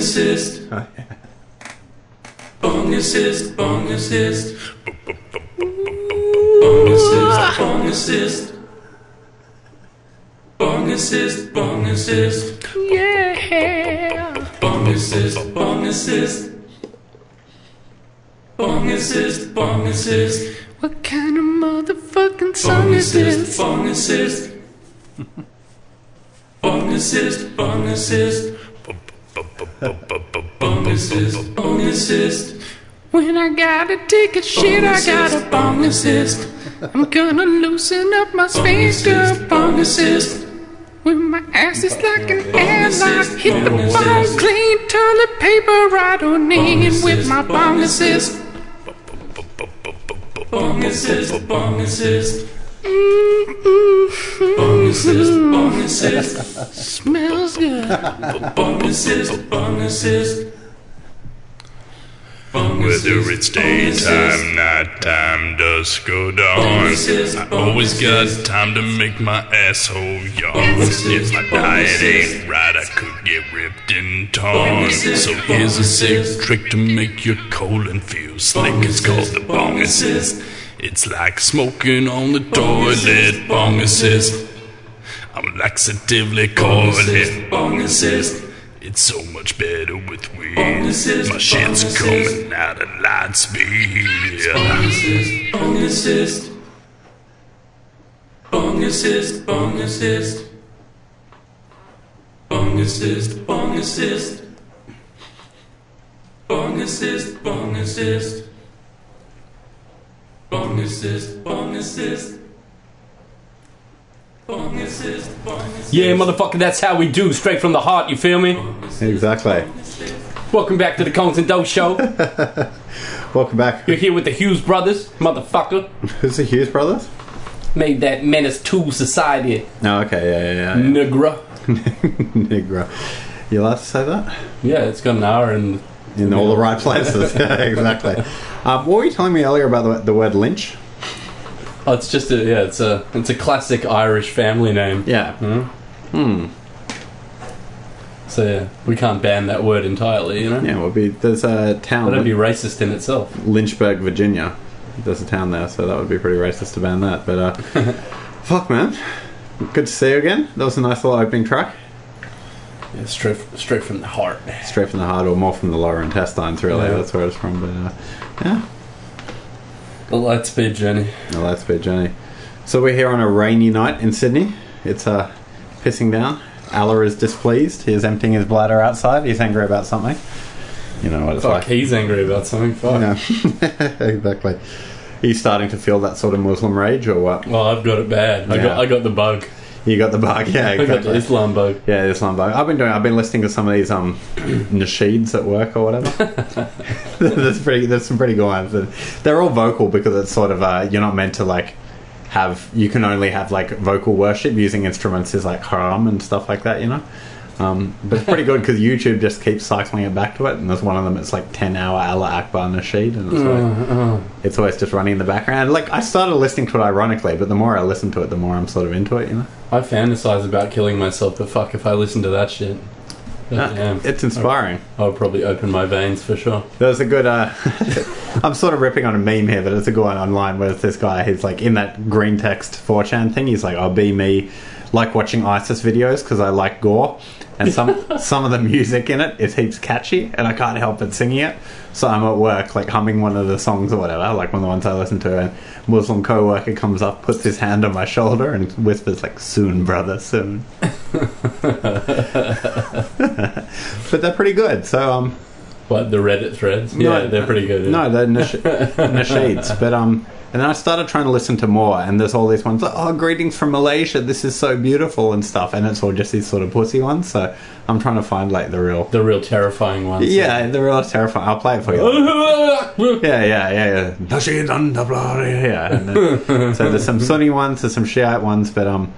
assist. Oh, bong assist, bong assist. Bong assist, bong assist. Bong assist, bong assist. Yeah. Bong assist, bong assist. Bong assist, bong assist. What kind of motherfucking Bong song is assist, this? bong assist. Bong assist, bong assist. Bong assist. When I gotta take a shit, I gotta bong assist. I'm gonna loosen up my sphincter, bong assist. When my ass is like an airlock, hit the ball clean, toilet paper I don't need with my bong assist. Bong assist, bong assist. Bong assist. Smells good. Assist, bong Whether it's daytime, nighttime, dusk or dawn, I always got time to make my asshole yawn. If my diet ain't right, I could get ripped and torn. So here's a sick trick to make your colon feel slick. It's called the assist. It's like smoking on the toilet. bong Bong assist. assist. I'm laxatively Bong calling assist, it. bong assist. It's so much better with weed. Bong assist, My shit's assist. coming out at light speed. Bong assist, bong assist. Bong assist, bong assist. Bong assist, bong assist. Bong assist, bong assist. Bong assist, bong assist. Bong assist, bong assist. Yeah, motherfucker, that's how we do. Straight from the heart, you feel me? Exactly. Welcome back to the Conez and Doh Show. Welcome back. You're here with the Hughes brothers, motherfucker. Who's the Hughes brothers? Made that Menace 2 Society, Oh, okay, yeah, yeah, yeah. nigga. Negro. You allowed to say that? Yeah, it's got an hour and In all the right places. exactly. Um, what were you telling me earlier about the, the word lynch? oh, it's just a yeah, it's a it's a classic Irish family name. Yeah. Hmm. So yeah, we can't ban that word entirely, you know. Yeah, well, be there's a town, That'd be racist in itself. Lynchburg, Virginia. There's a town there, so that would be pretty racist to ban that. But uh, fuck, man, good to see you again. That was a nice little opening track, Yeah, straight straight from the heart. straight from the heart, or more from the lower intestines. Really, Yeah. that's where it's from. But uh, yeah, The Lightspeed journey. a bit journey. So we're here on a rainy night in Sydney. It's uh, pissing down. Allah is displeased. He is emptying his bladder outside. He's angry about something. You know what it's Fuck, like. he's angry about something. Fuck. Yeah, exactly. Are you starting to feel that sort of Muslim rage, or what? Well, I've got it bad. I got I got the bug. You got the bug, yeah, I got the exactly. Islam bug. Yeah, Islam bug. I've been doing. I've been listening to some of these um nasheeds at work or whatever. there's pretty. There's some pretty good ones. And They're all vocal because it's sort of uh, you're not meant to like have. You can only have like vocal worship using instruments is like haram and stuff like that. You know. Um, but it's pretty good because YouTube just keeps cycling it back to it, and there's one of them. It's like ten hour Allah Akbar nasheed, and it's like it's always just running in the background. Like I started listening to it ironically, but the more I listen to it, the more I'm sort of into it. You know. I fantasize about killing myself, but fuck if I listen to that shit. Uh. It's inspiring. I'll probably open my veins for sure. There's a good. Uh, I'm sort of ripping on a meme here, but it's a good one online where it's this guy. He's like in that green text 4chan thing. He's like, "I'll be me." Like watching ISIS videos because I like gore, and some some of the music in it is heaps catchy, and I can't help but singing it. So I'm at work, like humming one of the songs or whatever, like one of the ones I listen to, and Muslim co-worker comes up, puts his hand on my shoulder, and whispers like, "Soon, brother, soon." but they're pretty good. So um, What the Reddit threads? Yeah, they're pretty good. yeah. no, they're nash- nasheeds. But um, and then I started trying to listen to more, and there's all these ones. Like, oh, greetings from Malaysia. This is so beautiful and stuff. And it's all just these sort of pussy ones. So I'm trying to find like the real. the real terrifying ones. Yeah, the real terrifying. I'll play it for you. Yeah, yeah, yeah, yeah. Nasheed and the bloody- Yeah. Then, so there's some Sunni ones, there's some Shiite ones, but um,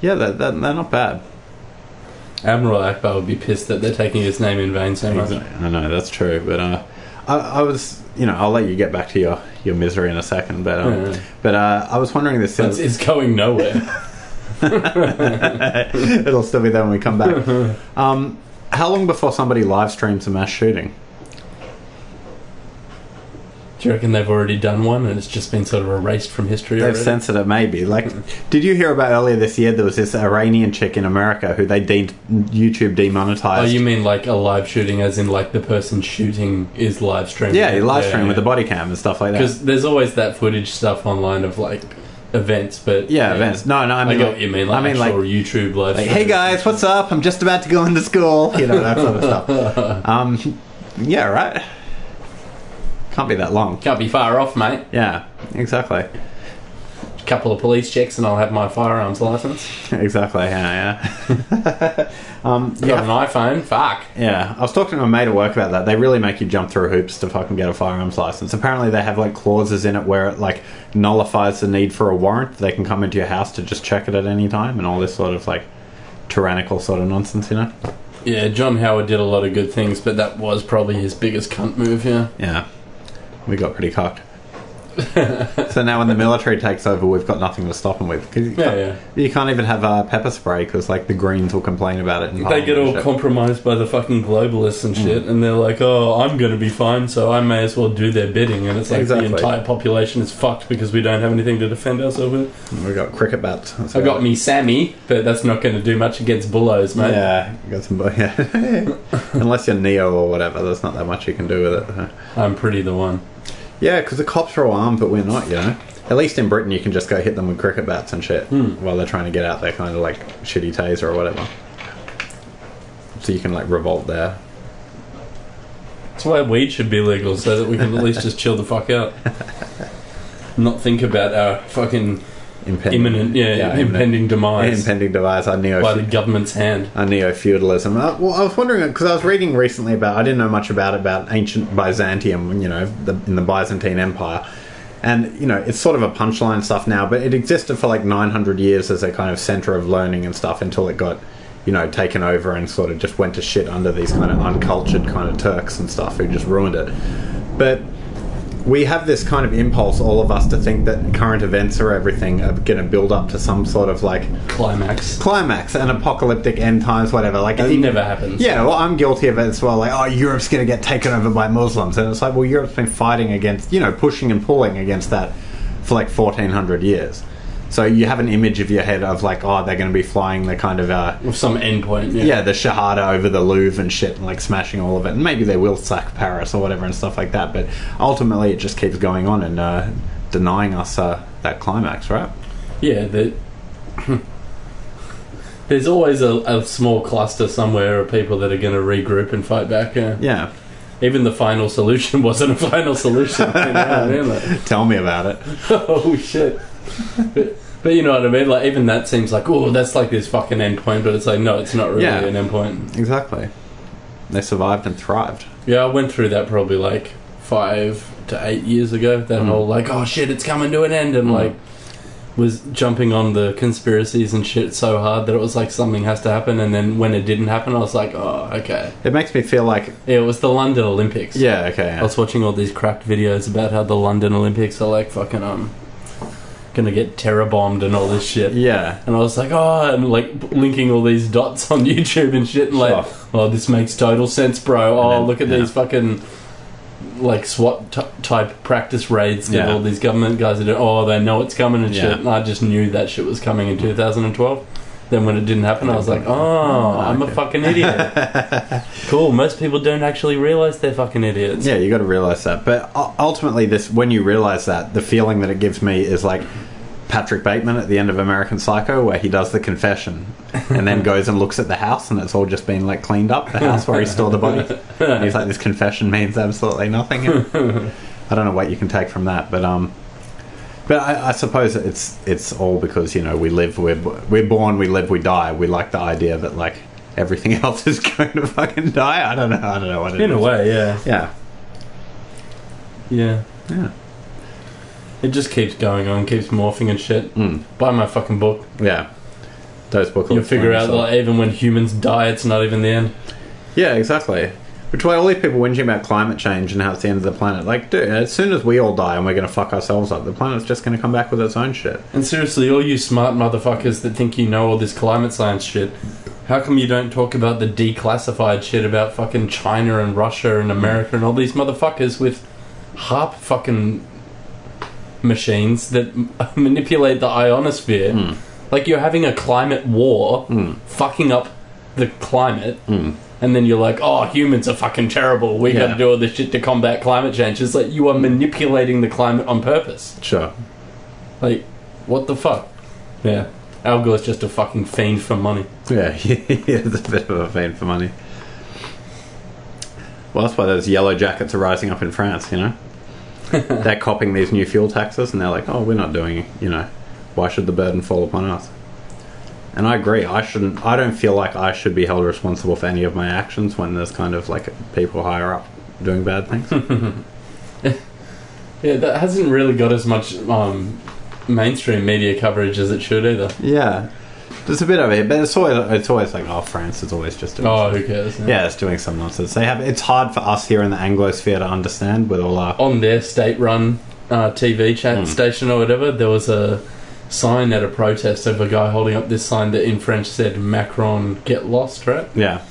yeah, they're, they're, they're not bad. Admiral Ackbar would be pissed that they're taking his name in vain so much. I know that's true, but uh, I, I was, you know, I'll let you get back to your, your misery in a second, but um, but uh, I was wondering this. It's, it's going nowhere. It'll still be there when we come back. um, how long before somebody live streams a mass shooting? Do you reckon they've already done one and it's just been sort of erased from history They've already? censored it, maybe. Like, did you hear about earlier this year? There was this Iranian chick in America who they de- YouTube demonetized. Oh, you mean like a live shooting, as in like the person shooting is live streaming? yeah, live stream with the body cam and stuff like that. Because there's always that footage stuff online of like events, but Yeah, events. No, no, I I, mean, get like- what you mean. Like I mean, like- YouTube live. Like, hey guys, what's up? I'm just about to go into school. You know that sort of stuff. Um, yeah, right. Can't be that long. Can't be far off, mate. Yeah, exactly, A couple of police checks and I'll have my firearms license. exactly. Yeah, yeah. um, Got yeah, an iPhone. Fuck. yeah. I was talking to a mate at work about that. They really make you jump through hoops to fucking get a firearms license. Apparently, they have like clauses in it where it like nullifies the need for a warrant. They can come into your house to just check it at any time, and all this sort of like tyrannical sort of nonsense. You know? Yeah, John Howard did a lot of good things, but that was probably his biggest cunt move. Yeah. Yeah, we got pretty cocked. so now when the military takes over, we've got nothing to stop them with. 'Cause you, Yeah, can't, yeah. you can't even have uh, pepper spray because like the Greens will complain about it. They get all compromised by the fucking globalists and shit, and they're like, "Oh, I'm going to be fine, so I may as well do their bidding." And it's like Exactly. the entire population is fucked because we don't have anything to defend ourselves with. We got cricket bats. I got me Sammy, but that's not going to do much against bullos, mate. Yeah, got some. Yeah. Unless you're Neo or whatever, there's not that much you can do with it. I'm pretty the one. Yeah, because the cops are all armed, but we're not. You know. At least in Britain, you can just go hit them with cricket bats and shit hmm. while they're trying to get out their kind of like shitty taser or whatever. So you can like revolt there. That's why weed should be legal, so that we can at least just chill the fuck out. Not think about our fucking Impending, imminent, yeah, impending demise impending device. Our neo by the government's hand. our neo feudalism. Uh, well, I was wondering because I was reading recently about. I didn't know much about it, about ancient Byzantium. You know, the, in the Byzantine Empire, and you know, it's sort of a punchline stuff now, but it existed for like 900 years as a kind of center of learning and stuff until it got. You know, taken over and sort of just went to shit under these kind of uncultured kind of Turks and stuff who just ruined it. But we have this kind of impulse, all of us, to think that current events or everything are going to build up to some sort of like Climax. climax, an apocalyptic end times, whatever. Like It it- uh, never happens. Yeah, well, I'm guilty of it as well. Like, oh, Europe's going to get taken over by Muslims, and it's like, well, Europe's been fighting against, you know, pushing and pulling against that for like 1400 years. So you have an image of your head of like, oh, they're going to be flying the kind of uh, With some endpoint. Yeah. yeah, the Shahada over the Louvre and shit, and like smashing all of it. And maybe they will sack Paris or whatever and stuff like that. But ultimately, it just keeps going on and uh, denying us uh, that climax, right? Yeah, that. There's always a, a small cluster somewhere of people that are going to regroup and fight back. Yeah. Yeah. Even the final solution wasn't a final solution. you know what I mean? Like, Tell me about it. oh shit! But, you know what I mean? Like even that seems like oh that's like this fucking endpoint, but it's like no, it's not really Yeah. an endpoint. Yeah exactly. They survived and thrived. Yeah, I went through that probably like five to eight years ago. That Mm. whole like, oh shit, it's coming to an end, and Mm. like was jumping on the conspiracies and shit so hard that it was like something has to happen. And then when it didn't happen, I was like, oh okay. It makes me feel like, Yeah, it was the London Olympics. yeah, okay. I was watching all these cracked videos about how the London Olympics are like fucking um gonna get terror bombed and all this shit. Yeah. And I was like, oh, and like linking all these dots on YouTube and shit, and like, Sure. oh, this makes total sense, bro. Oh, then- look at yeah. these fucking like SWAT t- type practice raids that Yeah. all these government guys are doing. Oh, they know it's coming and Yeah. shit. And I just knew that shit was coming in 2012. Then when it didn't happen, I was like, oh, oh I'm a fucking idiot. cool. Most people don't actually realize they're fucking idiots. Yeah, you got to realize that. But u- ultimately, this when you realize that, the feeling that it gives me is like Patrick Bateman at the end of American Psycho, where he does the confession and then goes and looks at the house, and it's all just been like cleaned up. The house where he stored the body. And he's like, "This confession means absolutely nothing." And I don't know what you can take from that, but um. But I, I suppose it's it's all because you know we live we're we're born we live we die we like the idea that like everything else is going to fucking die I don't know I don't know what it In a is. way, yeah. yeah Yeah. yeah It just keeps going on, keeps morphing and shit. Mm. Buy my fucking book. Yeah. Those books. You'll figure out that even when humans die, it's not even the end. Yeah, exactly. Which why all these people whinging about climate change and how it's the end of the planet. Like, dude, as soon as we all die and we're going to fuck ourselves up, the planet's just going to come back with its own shit. And seriously, all you smart motherfuckers that think you know all this climate science shit, How come you don't talk about the declassified shit about fucking China and Russia and America and all these motherfuckers with HAARP fucking machines that m- manipulate the ionosphere? Hmm. Like you're having a climate war, fucking up the climate, and then you're like, "Oh, humans are fucking terrible. We got Hmm. Yeah. to do all this shit to combat climate change." It's like you are manipulating the climate on purpose. Sure. Like, what the fuck? Yeah, Al Gore's just a fucking fiend for money. Yeah, he is a bit of a fiend for money. Well, that's why those yellow jackets are rising up in France, you know? they're copying these new fuel taxes and they're like, oh, we're not doing it, you know, why should the burden fall upon us? And I agree, I shouldn't, I don't feel like I should be held responsible for any of my actions when there's kind of like people higher up doing bad things. Yeah, that hasn't really got as much um, mainstream media coverage as it should either. yeah. There's a bit of it, but it's always, it's always like, oh, France is always just doing Oh, who cares? Yeah, it's doing some nonsense. They have. It's hard for us here in the Anglosphere to understand with all our. On their state-run uh, TV chat Hmm. station or whatever, there was a sign at a protest of a guy holding up this sign that in French said "Macron get lost," right? Yeah,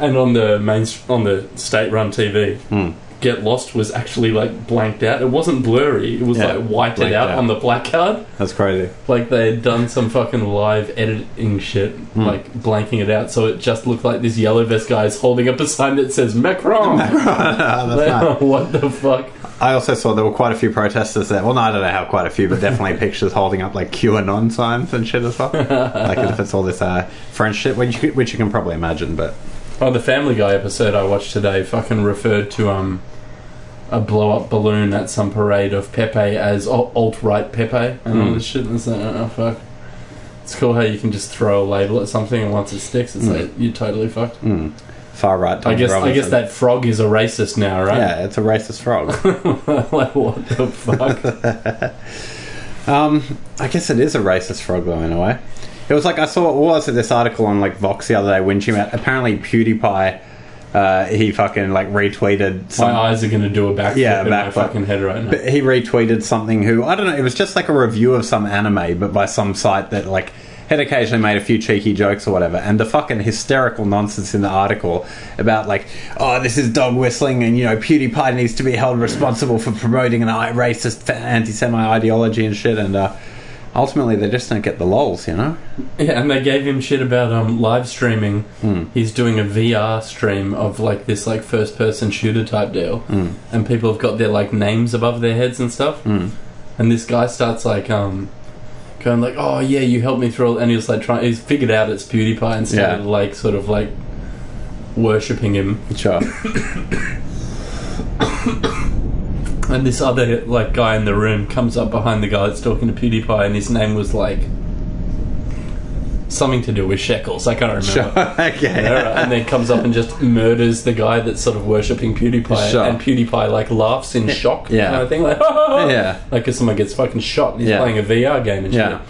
And on the main on the state-run TV, Hmm. "Get Lost" was actually like blanked out. It wasn't blurry. It was Yeah, like wiped it blanked out, out. on the black card. that's crazy. Like they had done some fucking live editing shit, Hmm. like blanking it out, so it just looked like this yellow vest guy is holding up a sign that says Macron. that's Like, what the fuck? I also saw there were quite a few protesters there. Well, no, I don't know how quite a few, but definitely pictures holding up like QAnon signs and shit as well. like if it's all this uh, French shit, which you, could- which you can probably imagine. But Oh, the Family Guy episode I watched today fucking referred to um a blow up balloon at some parade of Pepe as alt right Pepe and all Hmm. this shit. And it's like, oh fuck. It's cool how you can just throw a label at something and once it sticks, it's Hmm. like you're totally fucked. mm, far right. I guess I Robinson. guess that frog is a racist now, right? yeah, it's a racist frog. like what the fuck? Um, I guess it is a racist frog though in a way. It was like I saw what was it this article on like Vox the other day when she met apparently PewDiePie. Uh, he fucking like retweeted My eyes are gonna do a backflip Yeah, in my fucking head right now. But he retweeted something who I don't know. It was just like a review of some anime, but by some site that like had occasionally made a few cheeky jokes or whatever. And the fucking hysterical nonsense in the article about like, oh, this is dog whistling, and you know, PewDiePie needs to be held responsible for promoting an racist, anti-Semite ideology and shit. And uh, ultimately, they just don't get the lols, you know. Yeah, and they gave him shit about um live streaming. Hmm. He's doing a VR stream of like this like first person shooter type deal, Hmm. and people have got their like names above their heads and stuff. Mm. And this guy starts like um going like, "Oh yeah, you helped me through," all-" and he was like trying. He's figured out it's PewDiePie and started Yeah. like sort of like worshipping him. Sure. And this other like guy in the room comes up behind the guy that's talking to PewDiePie, and his name was like something to do with shekels. I can't remember. Sure. okay. Yeah, right. and then comes up and just murders the guy that's sort of worshipping PewDiePie, Sure. and PewDiePie like laughs in shock, Yeah. kind of thing, like Yeah. like because someone gets fucking shot and he's Yeah. playing a VR game and Yeah.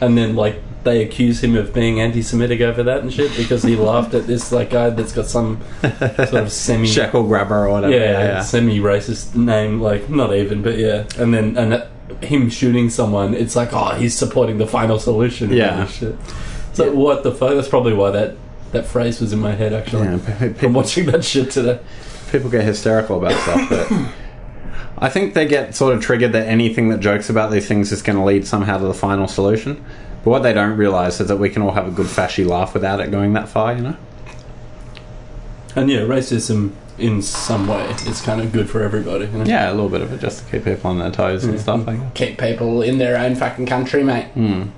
and then like they accuse him of being anti-Semitic over that and shit because he laughed at this like guy that's got some sort of semi Shekel grabber or whatever. yeah, yeah. semi-racist name, like not even, but yeah, and then and that, him shooting someone, it's like oh he's supporting the final solution, Yeah. shit. It's like what the fuck? That's probably why that that phrase was in my head actually. Yeah, pe- From people- watching that shit today. people get hysterical about stuff, but I think they get sort of triggered that anything that jokes about these things is going to lead somehow to the final solution. But what they don't realise is that we can all have a good fashy laugh without it going that far, you know? And yeah, racism in some way is kind of good for everybody. You know? Yeah, a little bit of it just to keep people on their toes and stuff. I guess. Keep people in their own fucking country, mate.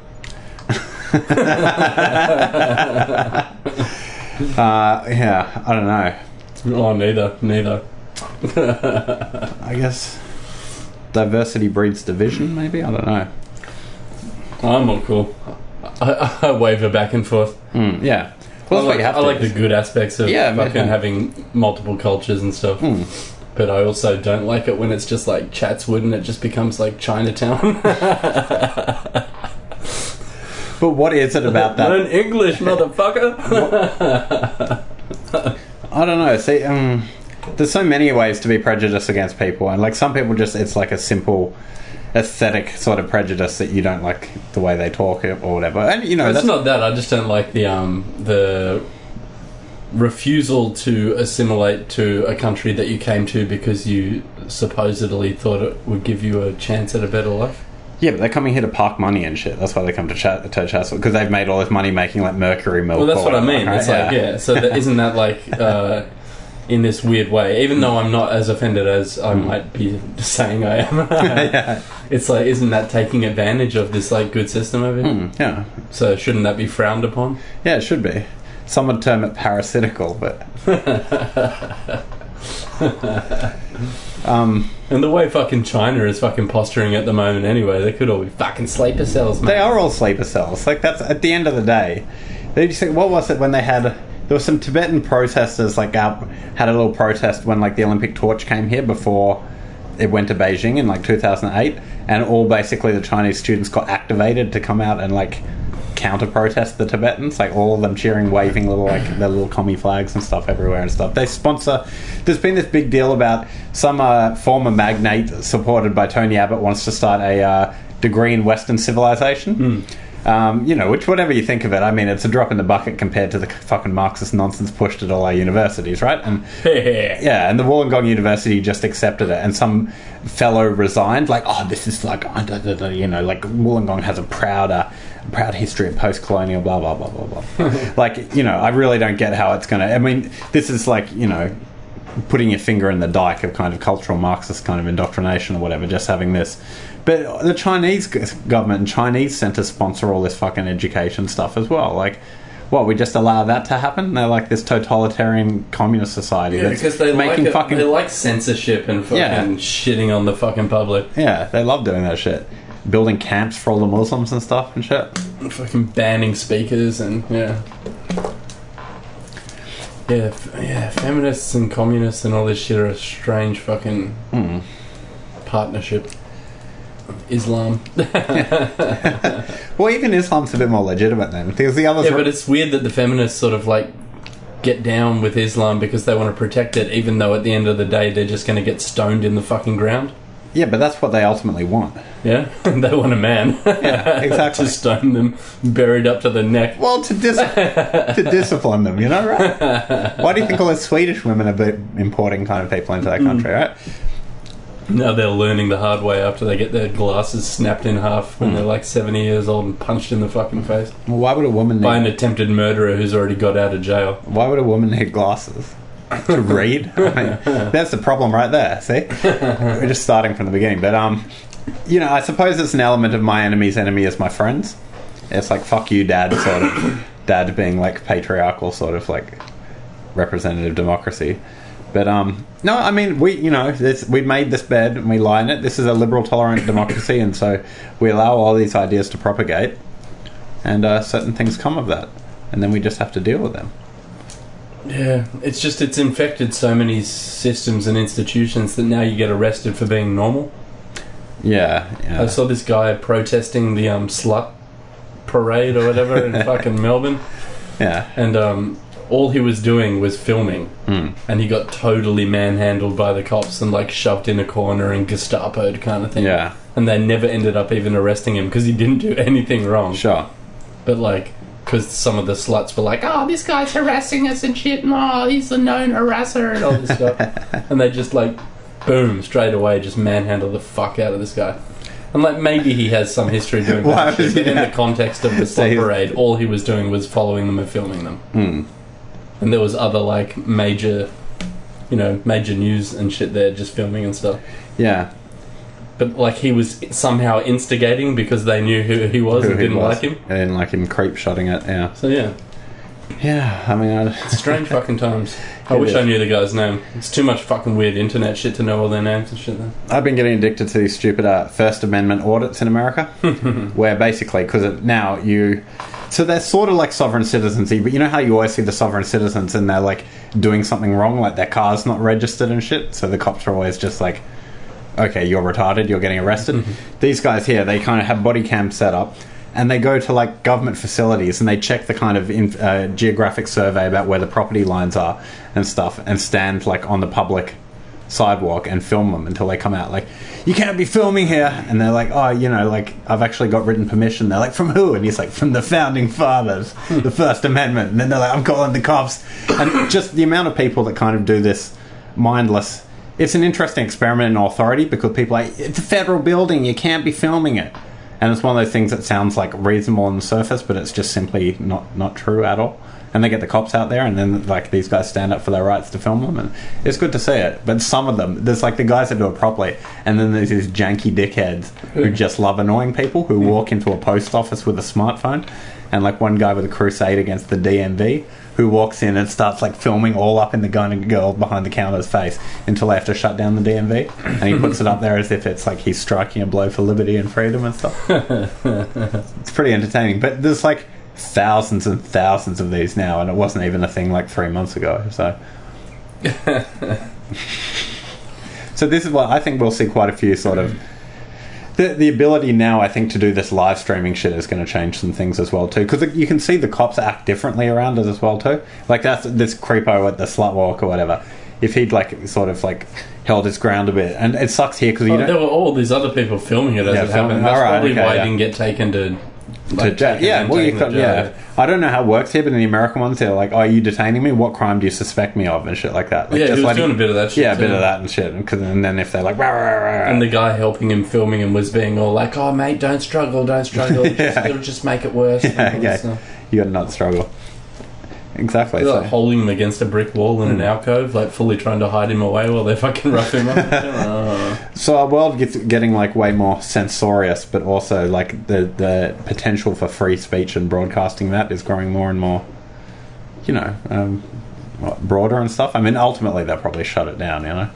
Uh, yeah, I don't know. Oh, neither, neither. I guess diversity breeds division, maybe? I don't know. I'm all cool. I, I waver back and forth. Hmm, yeah. I Well, that's what like, you have I to. like the good aspects of Yeah, fucking yeah. having multiple cultures and stuff. Hmm. But I also don't like it when it's just like Chatswood and it just becomes like Chinatown. But what is it about that? Learn English, motherfucker. I don't know. See, um, there's so many ways to be prejudiced against people, and like some people just it's like a simple. Aesthetic sort of prejudice that you don't like the way they talk or whatever. And you know, It's that's not that. I just don't like the um the refusal to assimilate to a country that you came to because you supposedly thought it would give you a chance at a better life. yeah, but they're coming here to park money and shit. That's why they come to Ch- to Chatswood because they've made all this money making like mercury milk. Well, that's what I mean. right? It's like yeah. So that, isn't that like uh, in this weird way? Even though I'm not as offended as I might be saying I am, yeah, it's like isn't that taking advantage of this like good system over here? Mm, yeah, So shouldn't that be frowned upon? yeah. It should be. Some would term it parasitical, but um, And the way fucking China is fucking posturing at the moment, anyway, they could all be fucking sleeper cells, man. They are all sleeper cells. Like that's at the end of the day. They just think, what was it when they had? There were some Tibetan protesters like out had a little protest when like the Olympic torch came here before it went to Beijing in like 2008, and all basically the Chinese students got activated to come out and like counter protest the Tibetans. Like all of them cheering, waving little like their little commie flags and stuff everywhere and stuff. They sponsor. There's been this big deal about some uh, former magnate supported by Tony Abbott wants to start a uh, degree in Western civilization. Um, you know, which whatever you think of it, I mean, it's a drop in the bucket compared to the fucking Marxist nonsense pushed at all our universities, right? And yeah, and the Wollongong University just accepted it, and some fellow resigned, like, oh, this is like, you know, like Wollongong has a prouder, proud history of post-colonial, blah blah blah blah blah. like, you know, I really don't get how it's gonna. I mean, this is like, you know, putting your finger in the dike of kind of cultural Marxist kind of indoctrination or whatever, just having this. But the Chinese government and Chinese centers sponsor all this fucking education stuff as well. Like, what, we just allow that to happen? They're like this totalitarian communist society Yeah, because they making like it, fucking. they like censorship and fucking Yeah. shitting on the fucking public, yeah, they love doing that shit. Building camps for all the Muslims and stuff and shit. and fucking banning speakers, and yeah, yeah, f- yeah. Feminists and communists and all this shit are a strange fucking Hmm. partnership. Islam, Well, even Islam's a bit more legitimate then. Because the others. yeah, but it's weird that the feminists sort of like get down with Islam because they want to protect it, even though at the end of the day they're just going to get stoned in the fucking ground. yeah, but that's what they ultimately want. Yeah, they want a man. Yeah, exactly. to stone them, buried up to the neck. Well, to dis- to discipline them, you know, right? Why do you think all those Swedish women are importing kind of people into that hmm. country, right? Now they're learning the hard way after they get their glasses snapped in half when they're like 70 years old and punched in the fucking face Well, why would a woman by an need? attempted murderer who's already got out of jail. Why would a woman need glasses to read? I mean, that's the problem right there. See, we're just starting from the beginning, but um, you know, I suppose it's an element of my enemy's enemy is my friends. It's like fuck you, dad, sort of. Dad being like patriarchal, sort of like representative democracy. But um, no, I mean we, you know, this, we made this bed and we lie in it. This is a liberal, tolerant democracy, and so we allow all these ideas to propagate, and uh, certain things come of that, and then we just have to deal with them. Yeah, it's just it's infected so many systems and institutions that now you get arrested for being normal. Yeah, yeah. I saw this guy protesting the um, slut parade or whatever in fucking Melbourne, yeah. and um, all he was doing was filming, Hmm. and he got totally manhandled by the cops and like shoved in a corner and Gestapoed kind of thing. Yeah, and they never ended up even arresting him because he didn't do anything wrong. sure. But like, because some of the sluts were like, "Oh, this guy's harassing us and shit," and "Oh, he's a known harasser," and all this stuff, and they just like, boom, straight away, just manhandle the fuck out of this guy. And like, maybe he has some history doing that shit, but in the context of the So slut he's- parade, all he was doing was following them and filming them. Hmm. And there was other like major, you know, major news and shit there, just filming and stuff. Yeah. But like, he was somehow instigating because they knew who he was Who and he didn't was. like him. I didn't like him creep shotting it. Yeah. So yeah. Yeah. I mean, I, Strange fucking times. I It wish is. I knew the guy's name. It's too much fucking weird internet shit to know all their names and shit. Then. I've been getting addicted to these stupid uh, First Amendment audits in America, where basically, because now you. So they're sort of like sovereign citizensy, but you know how you always see the sovereign citizens and they're like doing something wrong, like their car's not registered and shit. So the cops are always just like, okay, you're retarded, you're getting arrested. These guys here, they kind of have body cams set up. And they go to like government facilities and they check the kind of in, uh, geographic survey about where the property lines are and stuff, and stand like on the public sidewalk and film them until they come out like you can't be filming here. And they're like oh you know like i've actually got written permission. They're like from who? And he's like from the founding fathers hmm. the first amendment. And then they're like i'm calling the cops. And just the amount of people that kind of do this mindless it's an interesting experiment in authority because people are like it's a federal building. You can't be filming it. And it's one of those things that sounds like reasonable on the surface but it's just simply not not true at all and they get the cops out there and then like these guys stand up for their rights to film them and it's good to see it. But some of them there's like the guys that do it properly and then there's these janky dickheads who just love annoying people who walk into a post office with a smartphone and like one guy with a crusade against the DMV who walks in and starts like filming all up in the gun and girl behind the counter's face until they have to shut down the DMV and he puts it up there as if it's like he's striking a blow for liberty and freedom and stuff. It's pretty entertaining. But there's like thousands and thousands of these now and it wasn't even a thing like three months ago so so this is what I think we'll see quite a few sort of the, the ability now, I think, to do this live streaming shit is going to change some things as well too. Because you can see the cops act differently around it as well too. Like that's this creepo at the slut walk or whatever. If he'd like sort of like held his ground a bit, and it sucks here because you Oh, there were all these other people filming it as Yeah, it happened. That's probably okay, why yeah. it didn't get taken to. To like, taken Yeah, well, you to jail. yeah. I don't know how it works here, but in the American ones, they're like, "Oh, are you detaining me? What crime do you suspect me of?" and shit like that. Like, Yeah, he was doing a bit of that shit Yeah, a bit of that and shit. And, 'cause- and then if they're like, rah, rah, rah, rah, And the guy helping him filming him was being all like, "Oh, mate, don't struggle, don't struggle. Just- It'll just make it worse." yeah, and all this okay, stuff. you got to not struggle. Exactly. They're so- like holding him against a brick wall in an alcove, like fully trying to hide him away while they fucking rough him up. Oh. So our world gets getting like way more censorious, but also like the the potential for free speech and broadcasting that is growing more and more. You know, um, broader and stuff. I mean, ultimately they'll probably shut it down. You know,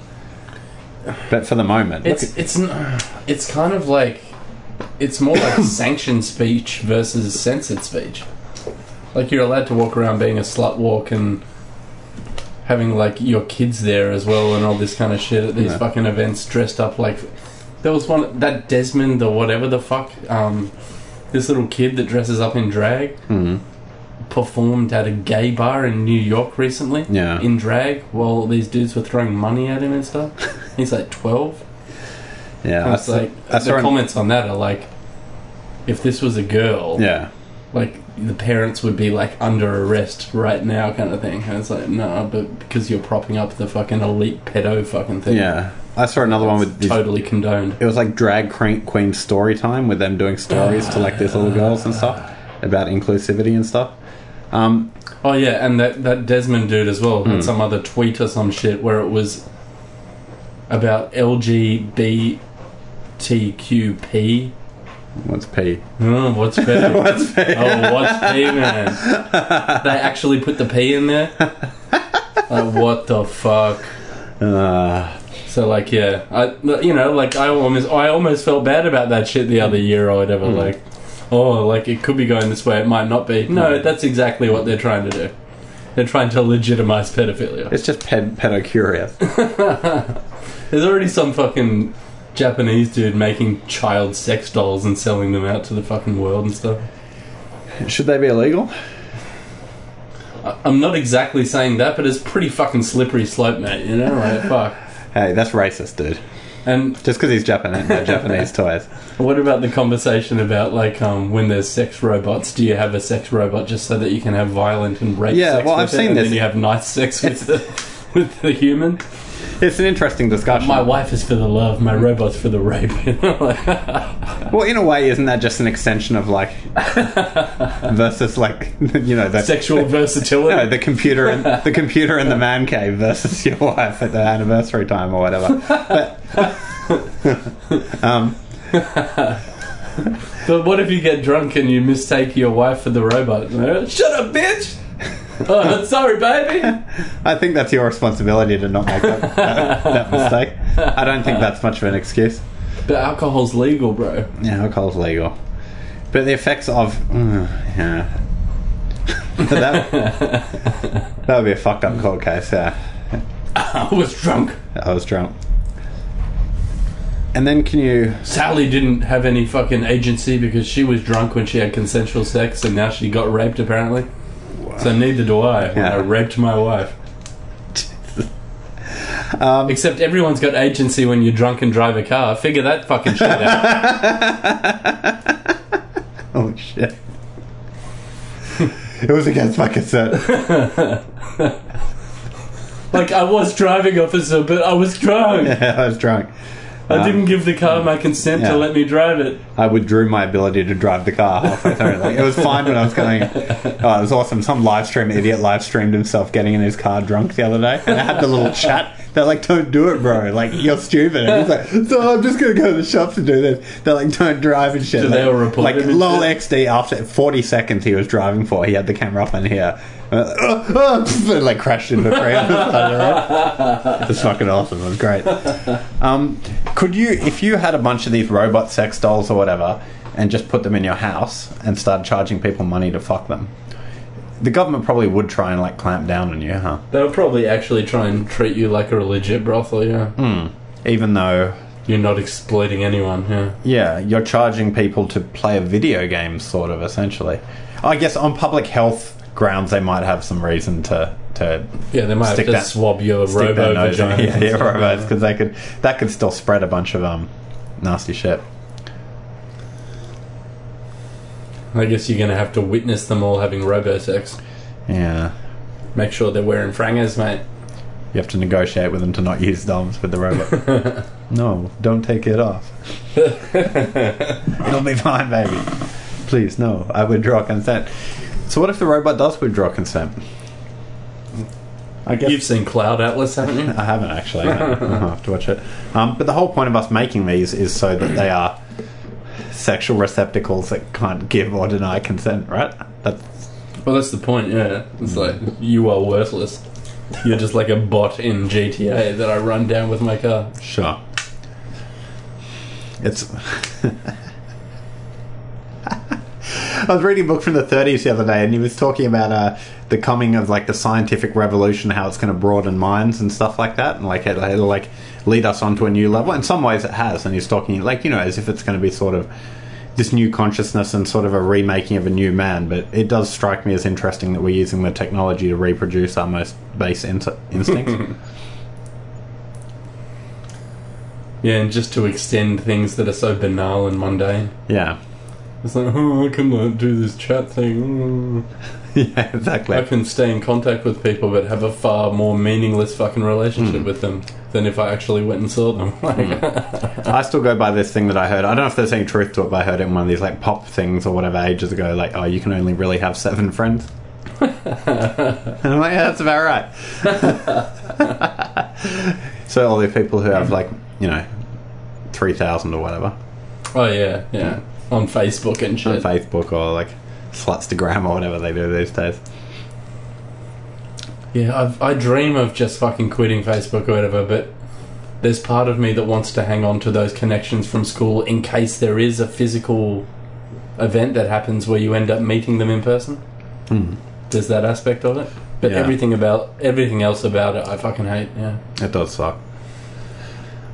but for the moment, It's it's it's kind of like it's more like sanctioned speech versus censored speech. Like you're allowed to walk around being a slut walk and having like your kids there as well and all this kind of shit at these Yeah. fucking events dressed up like there was one that Desmond or whatever the fuck um this little kid that dresses up in drag Mhm. performed at a gay bar in New York recently Yeah. in drag while these dudes were throwing money at him and stuff. He's like 12. yeah, And it's I saw- like I the an- comments on that are like, if this was a girl, yeah, like the parents would be like under arrest right now, kind of thing. And it's like, no, but because you're propping up the fucking elite pedo fucking thing, yeah. I saw another one with these, totally condoned. it was like drag queen, queen story time with them doing stories to like these little girls and stuff about inclusivity and stuff. Um, Oh yeah, and that that Desmond dude as well Hmm. had some other tweet or some shit where it was about LGBTQP. What's P? Hmm, oh, what's better? What's P? Oh, what's P, man? They actually put the P in there? Like, uh, what the fuck? Uh, So, like, yeah. I, you know, like, I almost, I almost felt bad about that shit the other year or whatever. Hmm. Like, oh, like, it could be going this way, it might not be. No, hmm. that's exactly what they're trying to do. They're trying to legitimize pedophilia. it's just ped- pedocurious. There's already some fucking Japanese dude making child sex dolls and selling them out to the fucking world and stuff. Should they be illegal? I- I'm not exactly saying that, but it's pretty fucking slippery slope, mate. You know, like fuck. Hey, that's racist, dude. And Just because he's Japanese, they're Japanese toys. what about the conversation about like um, when there's sex robots? Do you have a sex robot just so that you can have violent and rape? Yeah, sex well, with I've it, seen and this. Then you have nice sex with the with the human. It's an interesting discussion. My wife is for the love. My robot's for the rape. You know, like, Well, in a way, isn't that just an extension of like versus like you know the sexual versatility. no, the computer and the computer in the man cave versus your wife at the anniversary time or whatever. But um, But what if you get drunk and you mistake your wife for the robot? Shut up, bitch! oh, sorry, baby. I think that's your responsibility to not make that, that, that mistake. I don't think that's much of an excuse. But alcohol's legal, bro. Yeah, alcohol's legal, but the effects of mm, yeah. that, that would be a fucked up court case. Yeah, I was drunk. I was drunk. And then can you? Sally didn't have any fucking agency because she was drunk when she had consensual sex, and now she got raped apparently. So neither do I. Yeah. I raped my wife. Um, Except everyone's got agency when you're drunk and drive a car. Figure that fucking shit out. oh shit! it was against my consent. like I was driving, officer, but I was drunk. Yeah, I was drunk. I uh, didn't give the car my consent yeah. to let me drive it. I withdrew my ability to drive the car halfway through. Like, it was fine when I was going. Oh, it was awesome. Some live stream idiot live streamed himself getting in his car drunk the other day, and I had the little chat. They're like, "Don't do it, bro! Like you're stupid." And he's like, "So I'm just gonna go to the shops and do this." They're like, "Don't drive and shit." Do like, they all report like lol? XD after 40 seconds he was driving for. He had the camera up in here. Uh, uh, like crashed into the side of the. It's fucking awesome. It was great. Um, could you, if you had a bunch of these robot sex dolls or whatever, and just put them in your house and started charging people money to fuck them, the government probably would try and like clamp down on you, huh? They'll probably actually try and treat you like a legit brothel, yeah. Hmm. Even though, You're not exploiting anyone, yeah. yeah, you're charging people to play a video game, sort of essentially. I guess on public health grounds, they might have some reason to to Yeah, they might Stick have to that- swab your robo vagina. Yeah, yeah, robos, because they could that could still spread a bunch of um nasty shit. I guess you're going to have to witness them all having robo sex. Yeah. Make sure they're wearing frangers, mate. You have to negotiate with them to not use DOMs with the robot. no, don't take it off. It'll be fine, baby. Please, no. I withdraw consent. So, what if the robot does withdraw consent? I guess You've seen Cloud Atlas, haven't you? I haven't actually. I'll have to watch it. Um, but the whole point of us making these is so that they are sexual receptacles that can't give or deny consent, right? That's Well, that's the point, yeah. It's like, you are worthless. You're just like a bot in GTA that I run down with my car. Sure. It's. I was reading a book from the 30s the other day, and he was talking about uh, the coming of like the scientific revolution, how it's going to broaden minds and stuff like that, and like it'll, it'll like lead us onto a new level. In some ways, it has, and he's talking like you know as if it's going to be sort of this new consciousness and sort of a remaking of a new man. But it does strike me as interesting that we're using the technology to reproduce our most base in- instincts. Yeah, and just to extend things that are so banal and mundane. yeah. It's like, oh, I can uh, do this chat thing. Yeah, exactly. I can stay in contact with people but have a far more meaningless fucking Hmm. relationship with them than if I actually went and saw them. Like, I still go by this thing that I heard. I don't know if there's any truth to it, but I heard it in one of these like pop things or whatever ages ago. Like, oh, you can only really have seven friends. and I'm like, yeah, that's about right. so all the people who have like, you know, three thousand or whatever oh, yeah, yeah. On Facebook and shit. on. Facebook or like Slutstagram or whatever they do these days. Yeah, I've, I dream of just fucking quitting Facebook or whatever, but there's part of me that wants to hang on to those connections from school in case there is a physical event that happens where you end up meeting them in person. Hmm. There's that aspect of it. But Yeah. everything about everything else about it, I fucking hate. Yeah. It does suck.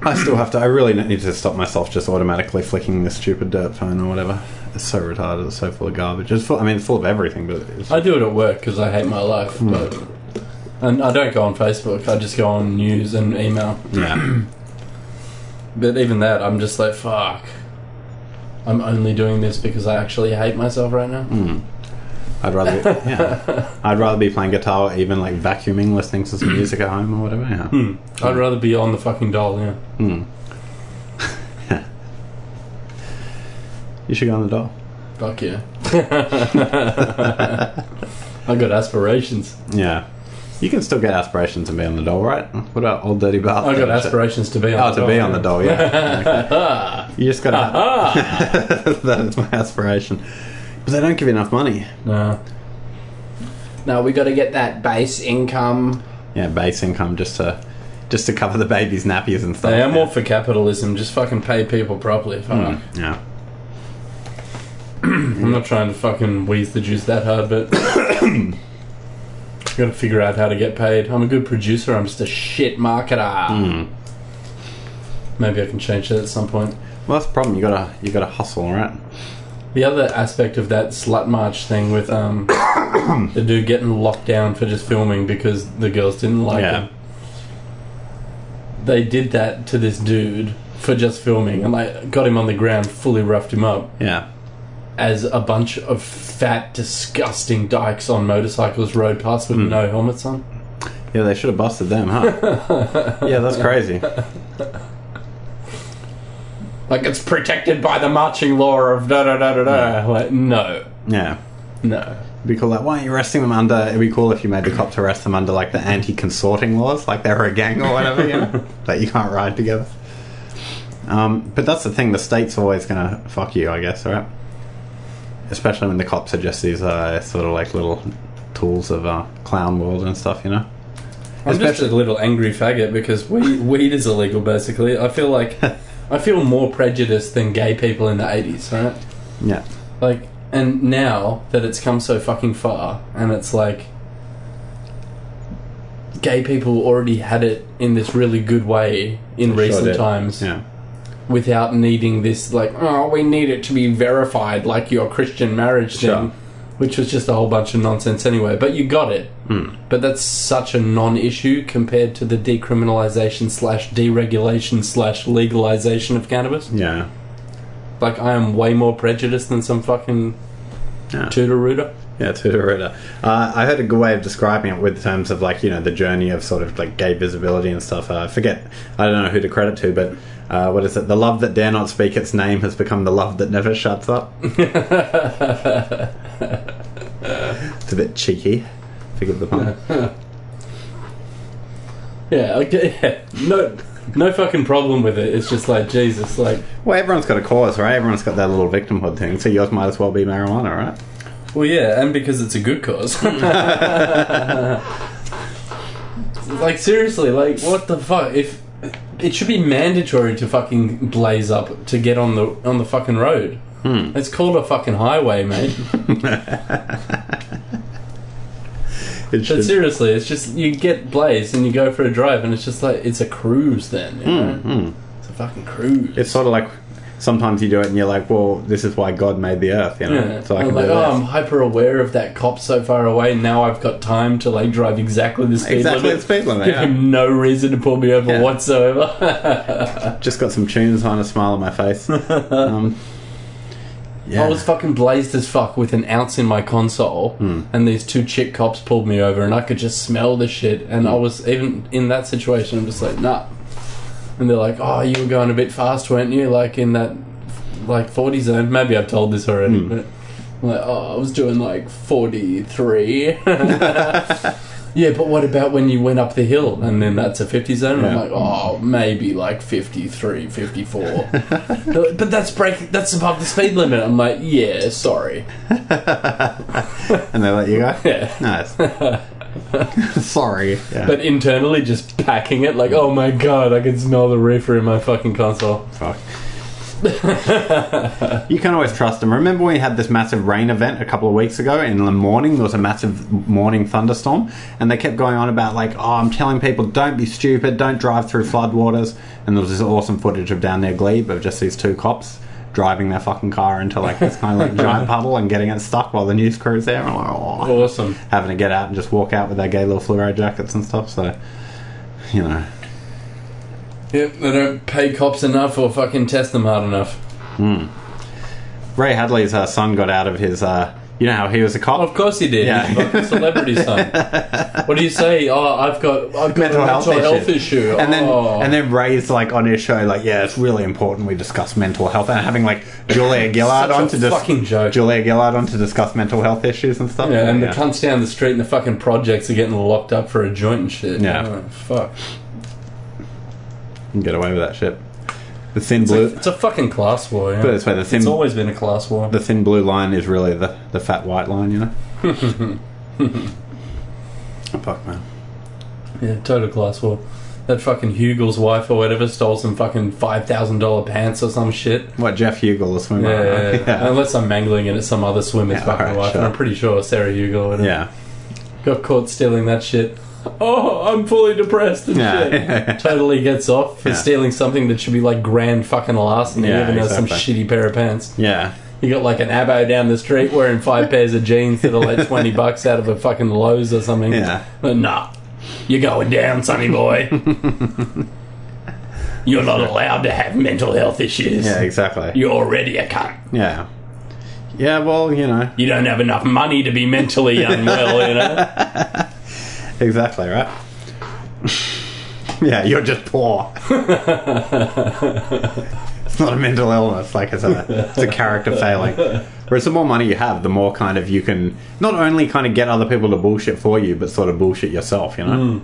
I still have to. I really need to stop myself just automatically flicking this stupid dirt phone or whatever. It's so retarded. It's so full of garbage. It's full. I mean, it's full of everything, but it's, I do it at work because I hate my life, Hmm. but and I don't go on Facebook. I just go on news and email. yeah. But even that, I'm just like, fuck. I'm only doing this because I actually hate myself right now. Hmm. I'd rather, yeah. I'd rather be playing guitar, or even like vacuuming, listening to some music at home or whatever. Yeah. Hmm. I'd rather be on the fucking doll. Yeah. Hmm. you should go on the doll. Fuck yeah. I got aspirations. Yeah. You can still get aspirations and be on the doll, right? What about old dirty bastard? I got shit? aspirations to be on. Oh, the to doll, be yeah. on the doll, yeah. Okay. You just gotta. That is my aspiration. But they don't give you enough money. no. No, we got to get that base income. Yeah, base income just to just to cover the baby's nappies and stuff. Hey, I'm yeah. all for capitalism. Just fucking pay people properly. Fuck. Hmm, Yeah. I'm not trying to fucking wheeze the juice that hard, but I've got to figure out how to get paid. I'm a good producer. I'm just a shit marketer. Hmm. Maybe I can change that at some point. Well, that's the problem. You gotta you gotta hustle, right? The other aspect of that slut march thing with um, the dude getting locked down for just filming because the girls didn't like Yeah. him. they did that to this dude for just filming and like got him on the ground, fully roughed him up Yeah. as a bunch of fat, disgusting dykes on motorcycles rode past with no helmets on. Yeah, they should have busted them, huh? yeah, that's crazy. Like it's protected by the marching law of da da da da da. Like no, Yeah. no. It'd be cool. Like, why aren't you arresting them under? It'd be cool if you made the cops arrest them under like the anti-consorting laws, like they were a gang or whatever, you know, that you can't ride together. Um, but that's the thing. The state's always gonna fuck you, I guess, right? Especially when the cops are just these uh, sort of like little tools of uh, clown world and stuff, you know. I'm just a little angry faggot because weed, weed is illegal. Basically, I feel like I feel more prejudiced than gay people in the '80s, right? Yeah. Like, and now that it's come so fucking far, and it's like gay people already had it in this really good way in Sure recent did. times Yeah. without needing this like oh we need it to be verified like your christian marriage thing Sure. Which was just a whole bunch of nonsense anyway but you got it Hmm. but that's such a non-issue compared to the decriminalization slash deregulation slash legalization of cannabis Yeah. like i am way more prejudiced than some fucking Yeah. tutor rooter Yeah, Tudorita. Uh, I heard a good way of describing it with terms of like you know the journey of sort of like gay visibility and stuff. Uh, I forget, I don't know who to credit to, but uh, what is it? The love that dare not speak its name has become the love that never shuts up. it's a bit cheeky. Forgive the pun. yeah okay yeah. no no fucking problem with it it's just like jesus like Well, everyone's got a cause, right? Everyone's got that little victimhood thing. So yours might as well be marijuana, right? Well, yeah, and because it's a good cause. like seriously, like what the fuck? If it should be mandatory to fucking blaze up to get on the on the fucking road. Hmm. It's called a fucking highway, mate. It But seriously, it's just you get blazed and you go for a drive, and it's just like it's a cruise. Then you hmm, know? Hmm. it's a fucking cruise. It's sort of like sometimes you do it and you're like, well, this is why God made the earth, you know? Yeah. So I I'm can like, do oh, this. I'm hyper aware of that cop so far away. Now I've got time to like drive exactly the speed Exactly limit. the speed limit, Give yeah. him no reason to pull me over Yeah. whatsoever. Just got some tunes on a smile on my face. um, yeah. I was fucking blazed as fuck with an ounce in my console, Hmm. and these two chick cops pulled me over, and I could just smell the shit. And Hmm. I was even in that situation. I'm just like, nah. And they're like, oh, you were going a bit fast, weren't you? Like in that like 40 zone. Maybe I've told this already, Hmm. but I'm like, oh, I was doing like 43. Yeah, but what about when you went up the hill and then that's a 50 zone? And I'm like, oh, maybe like 53, 54. Like, but that's break. That's above the speed limit. I'm like, yeah, sorry. and they let you go? Yeah. Nice. Sorry. Yeah. But internally, just packing it like, oh my god, I can smell the reefer in my fucking console. Fuck. you can always trust them. Remember when we had this massive rain event a couple of weeks ago in the morning? There was a massive morning thunderstorm, and they kept going on about like, "Oh, I'm telling people, don't be stupid, don't drive through floodwaters." And there was this awesome footage of down there, Glebe of just these two cops driving their fucking car into like this kind of like giant puddle and getting it stuck while the news crew's there. And like, oh, Awesome. having to get out and just walk out with their gay little fluoro jackets and stuff. So, you know, Yep, they don't pay cops enough or fucking test them hard enough. Ray Hadley's uh, son got out of his. Uh, you know how he was a cop. Of course he did. Yeah. He's a fucking celebrity son. What do you say? Oh, I've got, I've got mental a mental health issue. issue. And then oh. and then Ray's like on his show, like, yeah, it's really important we discuss mental health, and having like Julia Gillard on to dis- joke. Julia Gillard on to discuss mental health issues and stuff. Yeah, and the cunts down the street and the fucking projects are getting locked up for a joint and shit. Yeah. Oh, fuck. You can get away with that shit. The thin It's blue, a, it's a fucking class war. Yeah. Put it this the thin- it's always been a class war. the thin blue line is really the the fat white line, you know. Oh, fuck man. Yeah, total class war. That fucking Huegill's wife or whatever stole some fucking five thousand dollar pants or some shit. What Geoff Huegill, the swimmer? Yeah, yeah, right? yeah. unless I'm mangling it at some other swimmer's Yeah, fucking alright, wife, sure. and I'm pretty sure Sarah Huegill whatever yeah. got caught stealing that shit. Oh, I'm fully depressed and Yeah. shit. totally gets off for Yeah. stealing something that should be like grand fucking larceny, Yeah, even though some exactly. shitty pair of pants. Yeah. You got like an abo down the street wearing five pairs of jeans that are like twenty bucks out of a fucking Lowe's or something. Yeah. But nah, you're going down, sonny boy. You're not allowed to have mental health issues. Yeah, exactly. You're already a cunt. Yeah. Yeah, well, you know, You don't have enough money to be mentally unwell, you know? Exactly, right? yeah, you're just poor. it's not a mental illness, like it's a, it's a character failing. Whereas the more money you have, the more kind of you can not only kind of get other people to bullshit for you, but sort of bullshit yourself, you know?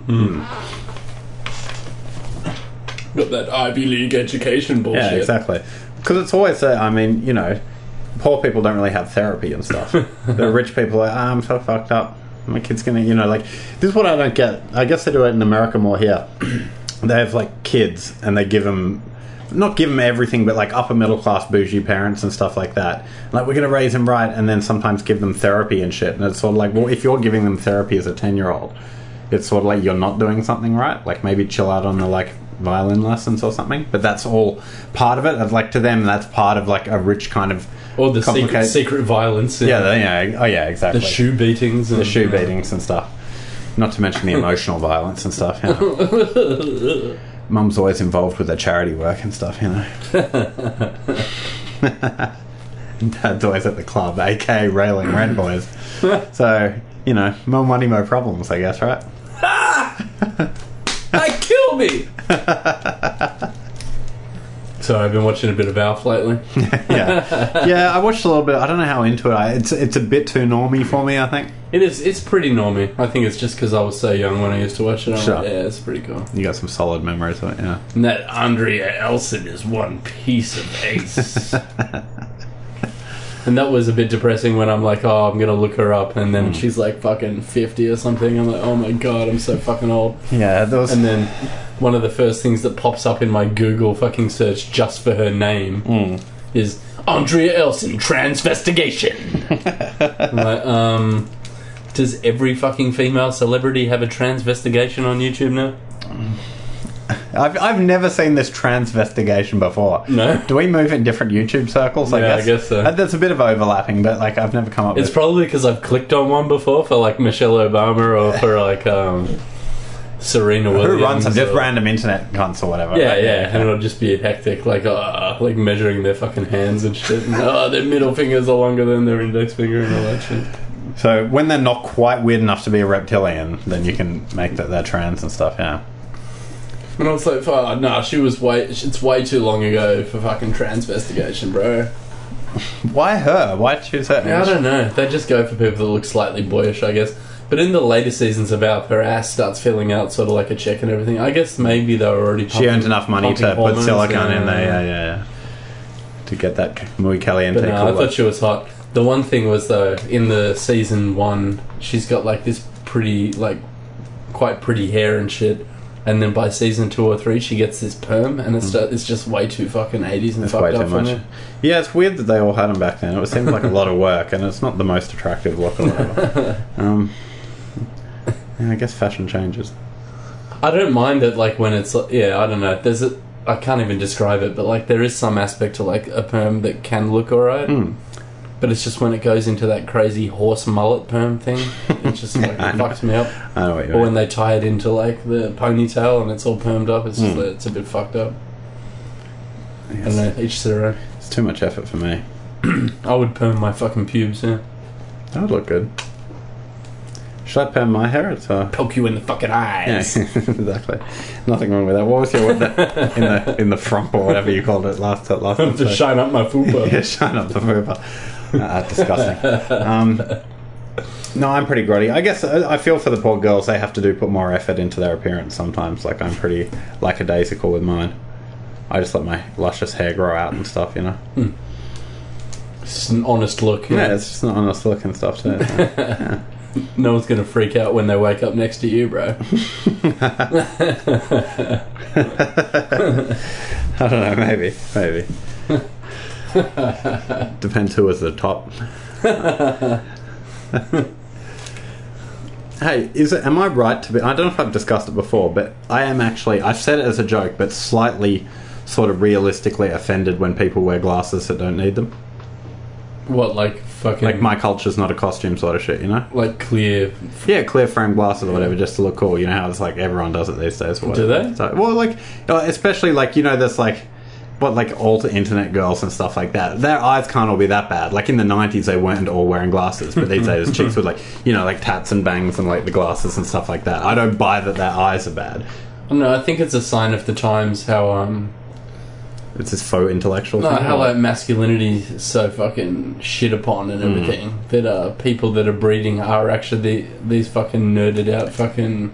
Got that Ivy League education bullshit. Yeah, exactly. Because it's always, uh, I mean, you know, poor people don't really have therapy and stuff. the rich people are like, ah, I'm so fucked up. My kid's gonna, you know, like, this is what I don't get. I guess they do it in America more here. they have, like, kids and they give them, not give them everything, but, like, upper middle class bougie parents and stuff like that. Like, we're gonna raise them right and then sometimes give them therapy and shit. And it's sort of like, well, if you're giving them therapy as a 10 year old, it's sort of like you're not doing something right. Like maybe chill out on the like violin lessons or something. But that's all part of it. And, Like to them, that's part of like a rich kind of Or the secret, secret violence. Yeah, the, yeah, oh yeah, exactly. The shoe beatings. And, the shoe beatings and stuff. Not to mention the emotional violence and stuff. You know. Mum's always involved with the charity work and stuff. You know. And Dad's always at the club, aka railing red boys. So you know, more money, more problems. I guess, right? I kill me! so I've been watching a bit of Alf lately. yeah, yeah. I watched a little bit. I don't know how into it. I, it's it's a bit too normy for me. I think It is. It's pretty normy. I think it's just because I was so young when I used to watch it. I'm Sure. like, yeah, it's pretty cool. you got some solid memories of it. Yeah, And that Andrea Elson is one piece of ace. and that was a bit depressing when I'm like, oh, I'm gonna look her up, and then hmm. she's like fucking fifty or something. I'm like, oh my god, I'm so fucking old. yeah. There was And then one of the first things that pops up in my Google fucking search just for her name hmm. is Andrea Elson transvestigation. I'm like, um, does every fucking female celebrity have a transvestigation on YouTube now? Mm. I've I've never seen this transvestigation before. No. Do we move in different YouTube circles? I Yeah, I guess. guess so. There's a bit of overlapping, but like I've never come up It's with. probably because I've clicked on one before for like Michelle Obama or for like um, Serena Williams. who runs them? Just random internet cunts or whatever. Yeah, right? yeah, and it'll just be hectic, like uh, like measuring their fucking hands and shit. And, oh, their middle fingers are longer than their index finger and all that shit. So when they're not quite weird enough to be a reptilian, then you can make that they're trans and stuff. Yeah. And I was like, oh, nah, she was way, it's way too long ago for fucking transvestigation, bro. Why her? Why choose her? I don't know. They just go for people that look slightly boyish, I guess. But in the later seasons of Alf, her ass starts filling out sort of like a check and everything. I guess maybe they were already. She earned enough money to put silicone in there. Yeah, yeah, yeah. To get that muy caliente. But no, I thought she was hot. The one thing was though, in the season one, she's got like this pretty, like, quite pretty hair and shit. And then by season two or three, she gets this perm, and it's, just, it's just way too fucking eighties and That's fucked way up too much. Yeah, it's weird that they all had them back then. It seemed like a lot of work, and it's not the most attractive look or whatever. um, yeah, I guess fashion changes. I don't mind it, like when it's yeah, I don't know. There's a I can't even describe it, but like there is some aspect to like a perm that can look alright. Hmm. But it's just when it goes into that crazy horse mullet perm thing, it just like I know. fucks me up. I know what you Or when they tie it into like the ponytail and it's all permed up, it's just Hmm. it's a bit fucked up. I Yes. don't know. Each to their own. It's too much effort for me. I would perm my fucking pubes. Yeah, That would look good. Should I perm my hair? It's uh, poke you in the fucking eyes. yeah, exactly. Nothing wrong with that. What was your in the in the front or whatever you called it last last to shine up my fupa. yeah, shine up the fupa. Ah, disgusting. Um, no, I'm pretty grotty. I guess uh, I I feel for the poor girls. They have to do put more effort into their appearance sometimes. Like I'm pretty lackadaisical with mine. I just let my luscious hair grow out and stuff, you know. It's just an honest look. Yeah, know. it's just not honest look and stuff too. so. No one's gonna freak out when they wake up next to you, bro. I don't know. Maybe, maybe. Depends who was the top. hey, is it? Am I right to be? I don't know if I've discussed it before, but I am actually. I've said it as a joke, but slightly, sort of realistically offended when people wear glasses that don't need them. What, like fucking Like my culture's not a costume sort of shit, you know? like clear. Yeah, clear frame glasses or whatever, just to look cool. You know how it's like everyone does it these days. Or Do whatever. they? So, well, like uh, especially like you know, there's like what like alt internet girls and stuff like that. Their eyes can't all be that bad. Like in the '90s, they weren't all wearing glasses, but these days chicks with like you know like tats and bangs and like the glasses and stuff like that. I don't buy that their eyes are bad. No, I think it's a sign of the times how um It's this faux intellectual. no, thing. how like masculinity is so fucking shit upon and everything that uh people that are breeding are actually the, these fucking nerded out fucking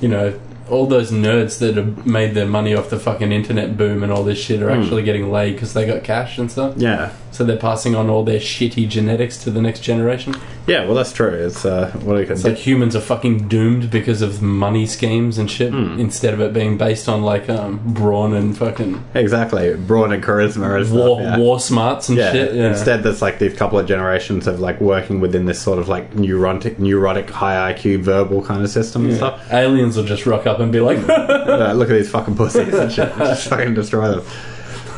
you know all those nerds that have made their money off the fucking internet boom and all this shit are hmm. actually getting laid because they got cash and stuff. yeah, So they're passing on all their shitty genetics to the next generation. yeah. Well, that's true. It's uh, what do you It's like humans are fucking doomed because of money schemes and shit instead of it being based on like um, brawn and fucking exactly brawn and charisma and war, stuff. Yeah. war smarts and yeah. shit. Yeah. Instead, there's like these couple of generations of like working within this sort of like neurotic, neurotic, high IQ verbal kind of system and stuff. Aliens will just rock up and be like, Uh, look at these fucking pussies and shit. Just fucking destroy them.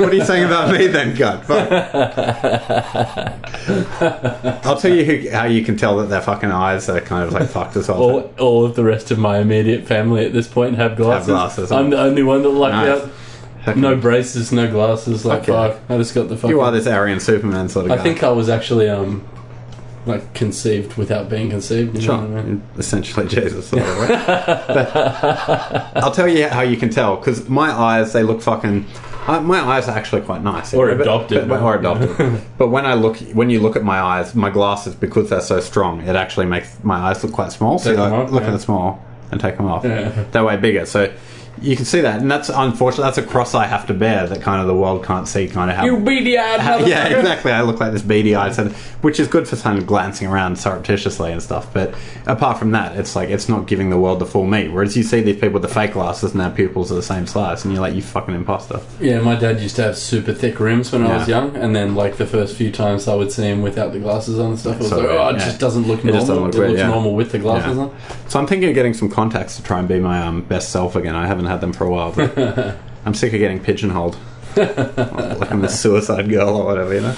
What are you saying about me then, God? Fuck. I'll tell you who, how you can tell that their fucking eyes are kind of like fucked as well. all, all of the rest of my immediate family at this point have glasses. glasses, I'm the only one that lucked Nice. out. No braces, no glasses. Like Okay. fuck, I just got the fucking. you are this Aryan Superman sort of I guy. I think I was actually um like conceived without being conceived. Sure. I mean? Essentially Jesus. Sort of, right? But I'll tell you how you can tell because my eyes they look fucking. Uh, my eyes are actually quite nice. Or But- adopted. but- or adopted. but when I look, when you look at my eyes, my glasses because they're so strong, it actually makes my eyes look quite small. So Take you them like, off, look yeah. at the small and take them off. Yeah. They're way bigger. So you can see that, and that's unfortunate. That's a cross I have to bear. That kind of the world can't see. Kind of how You beady eyed how- yeah, exactly. I look like this beady eyed, so, which is good for kind of glancing around surreptitiously and stuff. But apart from that, it's like it's not giving the world the full me. Whereas you see these people with the fake glasses and their pupils are the same size, and you're like, you fucking imposter. Yeah, my dad used to have super thick rims when I was young, and then like the first few times I would see him without the glasses on and stuff, it was So like, oh, it weird, just doesn't look It normal. just doesn't look it weird, looks yeah. normal with the glasses Yeah. on. So I'm thinking of getting some contacts to try and be my um, best self again. I haven't had them for a while, but I'm sick of getting pigeonholed. like I'm a suicide girl or whatever, you know.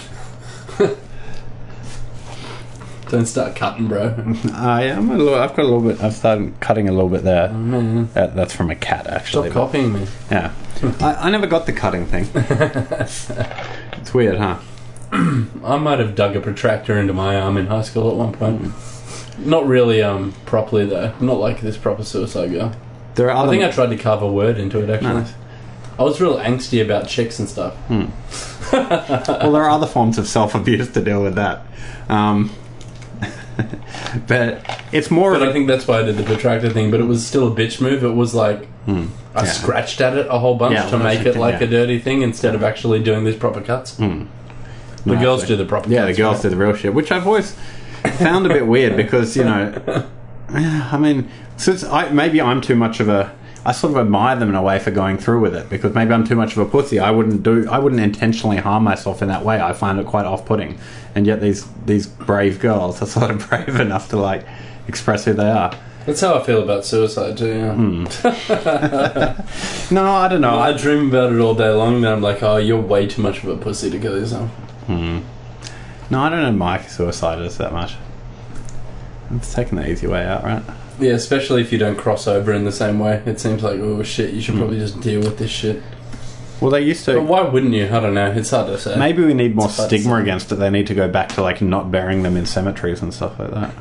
Don't start cutting, bro. Uh, I'm a little, I've got a little bit. I've started cutting a little bit there. Oh, man, That, that's from a cat, actually. stop but- copying me. Yeah. I, I never got the cutting thing. it's weird, huh? I might have dug a protractor into my arm in high school at one point. Not really, um, properly though. Not like this proper suicide girl. There are I other. think I tried to carve a word into it actually. Nice. I was real angsty about chicks and stuff. well, there are other forms of self abuse to deal with that. Um, but it's more But I think that's why I did the protractor thing. But it was still a bitch move. It was like I Hmm. Yeah. scratched at it a whole bunch Yeah, to make it like yeah. a dirty thing instead of actually doing these proper cuts. The No, girls do the proper. yeah, the girls right? do the real shit, which I've always found a bit weird because you know, I mean, since I maybe I'm too much of a. I sort of admire them in a way for going through with it because maybe I'm too much of a pussy. I wouldn't do. I wouldn't intentionally harm myself in that way. I find it quite off-putting, and yet these these brave girls are sort of brave enough to like express who they are. That's how I feel about suicide too. Yeah. Hmm. No, I don't know. I dream about it all day long. Then I'm like, oh, you're way too much of a pussy to kill yourself. no, I don't admire suiciders that much. It's taking the easy way out, right? Yeah, especially if you don't cross over in the same way. It seems like, oh shit, you Hmm. should probably just deal with this shit. Well, they used to. But why wouldn't you? I don't know. It's hard to say. Maybe we need more It's hard to stigma say. against it. They need to go back to like not burying them in cemeteries and stuff like that.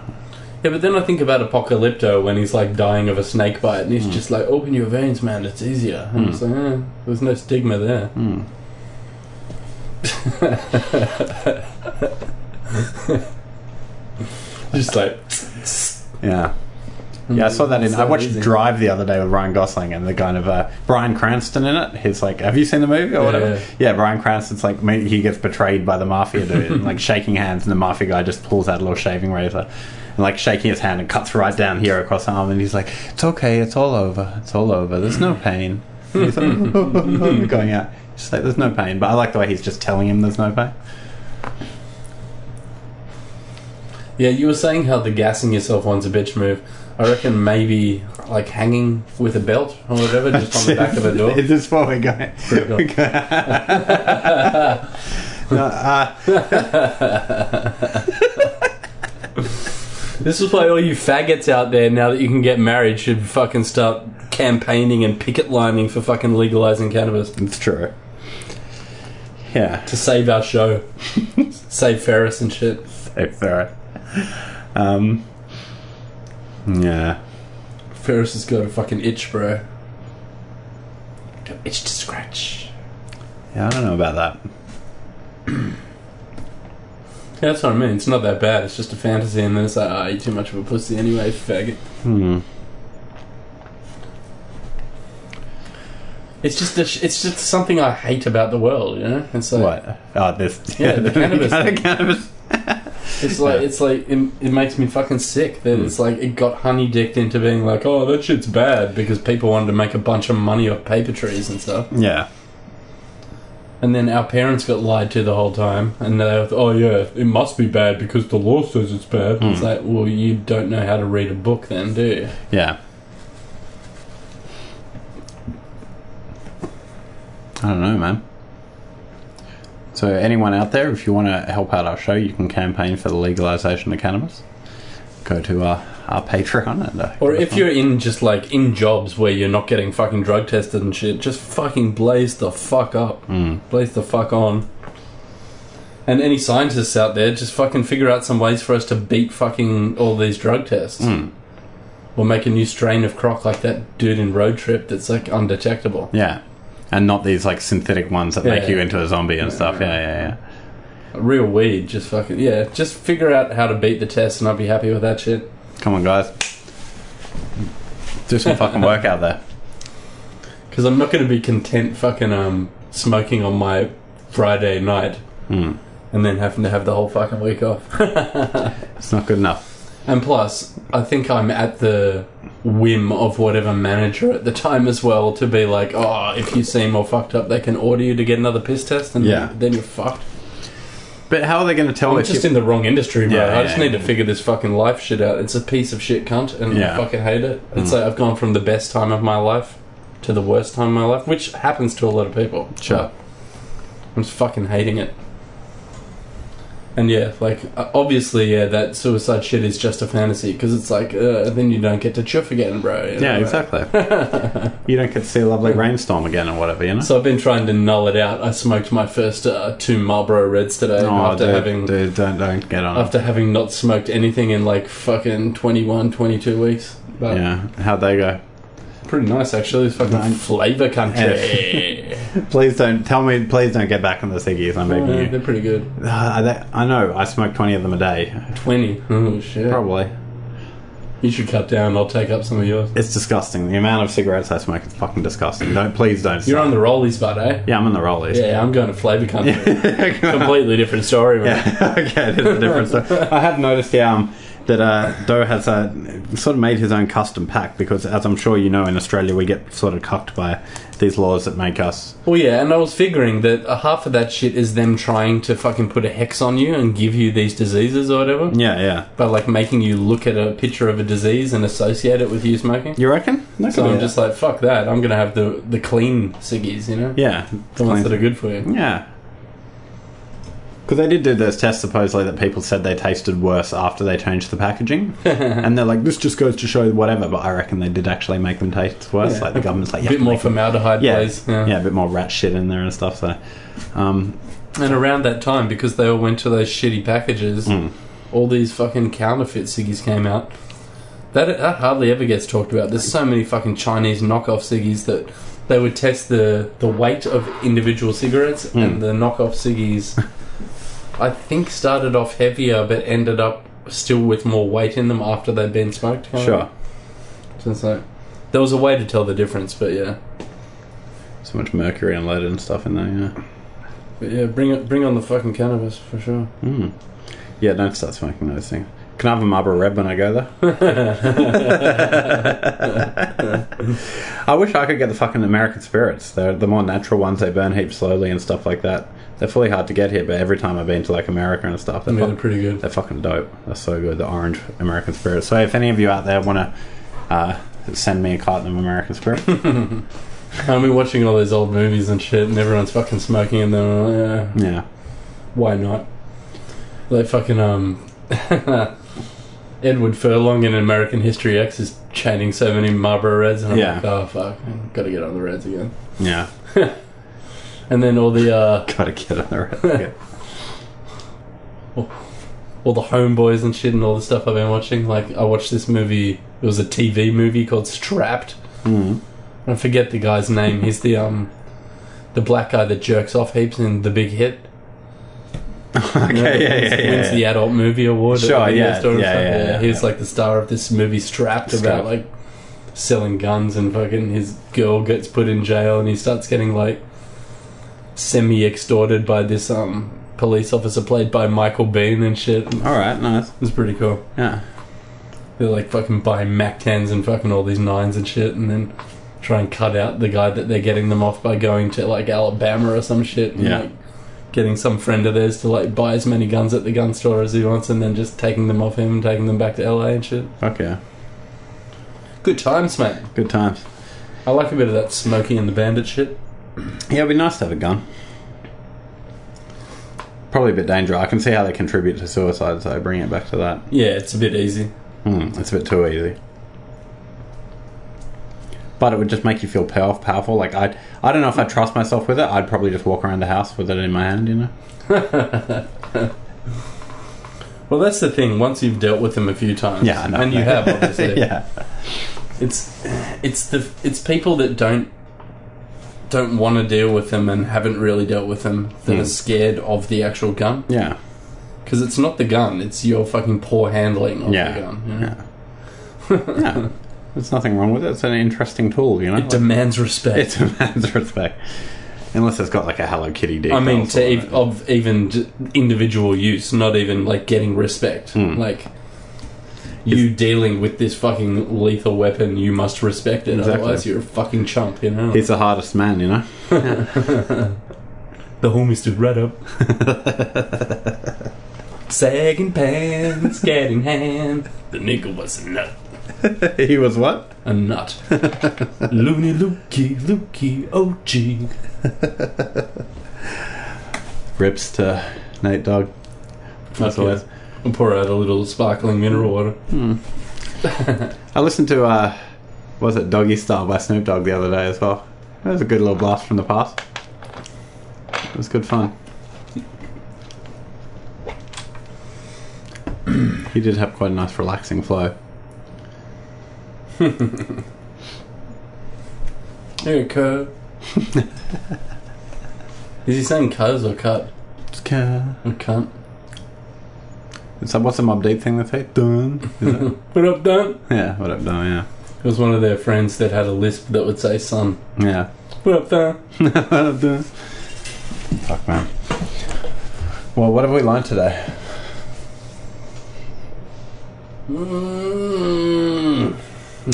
Yeah, but then I think about Apocalypto when he's like dying of a snake bite, and he's Hmm. just like, "Open your veins, man. It's easier." And it's like, eh, there's no stigma there. Hmm. just like, Yeah. Yeah, I saw that in. It's I watched easy. Drive the other day with Ryan Gosling and the kind of uh, Bryan Cranston in it. He's like, "Have you seen the movie or whatever?" yeah. Yeah, Bryan Cranston's like he gets betrayed by the mafia dude, and, like shaking hands, and the mafia guy just pulls out a little shaving razor, and like shaking his hand and cuts right down here across the arm, and he's like, "It's okay, it's all over, it's all over. There's no pain." He's like, going out. Just like, "There's no pain," but I like the way he's just telling him there's no pain. yeah. You were saying how the gassing yourself one's a bitch move. I reckon maybe like hanging with a belt or whatever, just on the back of a door. This Is this what we're going? Pretty cool. Uh, This is why all you faggots out there, now that you can get married, should fucking start campaigning and picket lining for fucking legalizing cannabis it's true. Yeah. to save our show, save Ferris and shit. If there. Um. Yeah. Ferris has got a fucking itch, bro. Got itch to scratch. Yeah, I don't know about that. Yeah, that's what I mean. It's not that bad. It's just a fantasy, and then it's like, ah, you're too much of a pussy anyway, faggot. Hmm. It's just a sh- it's just something I hate about the world, you know. It's like What? Oh, this. Yeah, the cannabis thing. cannabis. It's like it's like it, it makes me fucking sick that hmm. it's like it got honey dicked into being like, oh, that shit's bad because people wanted to make a bunch of money off paper trees and stuff. Yeah. And then our parents got lied to the whole time, and they were, oh yeah, it must be bad because the law says it's bad. It's hmm. like, well, you don't know how to read a book, then, do you? Yeah. I don't know, man. So, anyone out there, if you want to help out our show, you can campaign for the legalization of cannabis. Go to uh, our Patreon and. Uh, Or if you're in just like in jobs where you're not getting fucking drug tested and shit, just fucking blaze the fuck up. Mm. Blaze the fuck on. And any scientists out there, just fucking figure out some ways for us to beat fucking all these drug tests. Mm. Or make a new strain of croc like that dude in Road Trip that's like undetectable. Yeah. And not these like synthetic ones that Yeah, make you yeah. into a zombie and stuff. Yeah, yeah, yeah. Real weed, just fucking yeah. Just figure out how to beat the test, and I'll be happy with that shit. Come on, guys. Do some fucking work out there. Because I'm not going to be content fucking um smoking on my Friday night Mm. and then having to have the whole fucking week off. It's not good enough. And plus, I think I'm at the whim of whatever manager at the time as well to be like, oh, if you seem more fucked up, they can order you to get another piss test, and Yeah. then you're fucked. But how are they going to tell I'm just you- in the wrong industry, bro. Yeah, I just yeah, need yeah. to figure this fucking life shit out. It's a piece of shit cunt, and. I fucking hate it. It's mm. like I've gone from the best time of my life to the worst time of my life, which happens to a lot of people. Sure. I'm just fucking hating it. And yeah, like uh, obviously, yeah, that suicide shit is just a fantasy because it's like uh, then you don't get to chuff again, bro. you know, Yeah, exactly. you don't get to see a lovely rainstorm again or whatever, you know? So I've been trying to null it out. I smoked my first uh, two Marlboro Reds today oh, after dude, having dude, don't, don't get on it. after having not smoked anything in like fucking 21, 22 weeks. But Yeah, how'd they go? Pretty nice actually. It's fucking Right. flavor country. Please don't tell me. Please don't get back on the ciggies. I'm begging you. they're pretty good. Uh, they- I know. I smoke twenty of them a day. 20. Oh shit. Probably. You should cut down. I'll take up some of yours. It's disgusting. The amount of cigarettes I smoke is fucking disgusting. Don't please don't. You're on the rollies, bud, eh? Yeah, I'm on the rollies. Yeah, I'm going to flavor country. Completely different story, man. Yeah, okay, it is a different story. I have noticed, yeah, um, that uh, Doh has uh, sort of made his own custom pack because, as I'm sure you know, in Australia we get sort of cucked by these laws that make us. Well, yeah, and I was figuring that uh, half of that shit is them trying to fucking put a hex on you and give you these diseases or whatever. Yeah, yeah. By like making you look at a picture of a disease and associate it with you smoking. You reckon? That So I'm just like, fuck that. I'm gonna have the the clean ciggies, you know, yeah, the ones that are good for you. Yeah. Because they did do those tests supposedly that people said they tasted worse after they changed the packaging, and they're like, "This just goes to show whatever." But I reckon they did actually make them taste worse. Yeah. Like the government's like, A bit more make them-" formaldehyde, yeah, please. yeah, a bit more rat shit in there and stuff. So, um, And around that time, because they all went to those shitty packages, Mm. all these fucking counterfeit ciggies came out. That, that hardly ever gets talked about. There's so many fucking Chinese knockoff ciggies that they would test the, the weight of individual cigarettes, Mm. and the knockoff ciggies, I think, started off heavier but ended up still with more weight in them after they'd been smoked. kinda. sure. So it's like, there was a way to tell the difference, but yeah. So much mercury and lead and stuff in there. Yeah. But yeah, bring it, bring on the fucking cannabis for sure. Mm. Yeah, don't start smoking those things. Can I have a Marlboro Red when I go there? I wish I could get the fucking American spirits. They're the more natural ones. They burn heaps slowly and stuff like that. They're fully hard to get here, but every time I've been to like America and stuff, they're, mean, they're fucking, pretty good. they're fucking dope. They're so good. The orange American spirits. So if any of you out there want to uh, send me a carton of American spirit, I've been watching all those old movies and shit, and everyone's fucking smoking, and then uh, yeah. yeah, why not? Like fucking um, Edward Furlong in American History X is chaining so many Marlboro Reds, and I'm Yeah. like, oh fuck, got to get on the Reds again. Yeah. And then all the uh, Gotta get on the rest. All the homeboys and shit and all the stuff I've been watching. Like I watched this movie. It was a TV movie called Strapped. Mm. I forget the guy's name. He's the um, the black guy that jerks off heaps in The Big Hit. okay, You know, yeah, yeah, wins, yeah. wins the adult movie award. Sure, video yeah, yeah, yeah, yeah, He was like the star of this movie Strapped about like selling guns and fucking his girl gets put in jail and he starts getting like semi extorted by this um police officer played by Michael Biehn and shit. It All right, nice. was pretty cool. Yeah. They're like fucking buying Mac 10s and fucking all these nines and shit, and then try and cut out the guy that they're getting them off by going to like Alabama or some shit. And, Yeah. Like, getting some friend of theirs to like buy as many guns at the gun store as he wants, and then just taking them off him and taking them back to LA and shit. Fuck yeah. Good times, mate. Good times. I like a bit of that Smokey and the Bandit shit. Yeah, it'd be nice to have a gun. Probably a bit dangerous. I can see how they contribute to suicide, so bring it back to that. Yeah, it's a bit easy. Hmm, it's a bit too easy. But it would just make you feel pow- powerful. Like I, I don't know if I trust myself with it. I'd probably just walk around the house with it in my hand. You know. Well, that's the thing. Once you've dealt with them a few times, Yeah, I know. and you have obviously, yeah. it's it's the it's people that don't don't want to deal with them and haven't really dealt with them that Hmm. are scared of the actual gun Yeah. because it's not the gun it's your fucking poor handling of Yeah. the gun you know? Yeah. yeah. There's nothing wrong with it. It's an interesting tool. You know. it demands respect It demands respect. Unless it's got like a Hello Kitty decal. I mean to ev- of even j- individual use not even like getting respect Hmm. like you dealing with this fucking lethal weapon you must respect it Exactly. otherwise you're a fucking chump you know He's the hardest man, you know. The homie stood right up. Sagging pants, cat in hand. The nigga was a nut. he was what? A nut. Loony Lukey, Lukey, OG. Rips to Nate Dogg. That's Okay. always. I'll pour out a little sparkling mineral water. I listened to uh, was it Doggystyle by Snoop Dogg the other day as well. That was a good little blast from the past. It was good fun. he did have quite a nice relaxing flow. Here, cuz. Is he saying cuz or cut? Yeah. Or cunt? What's the update Deep thing they say? Done. What up, done? yeah, what up, done, yeah. It was one of their friends that had a lisp that would say son. Yeah. What up, done? what up, done? Fuck, man. Well, what have we learned today? Mm.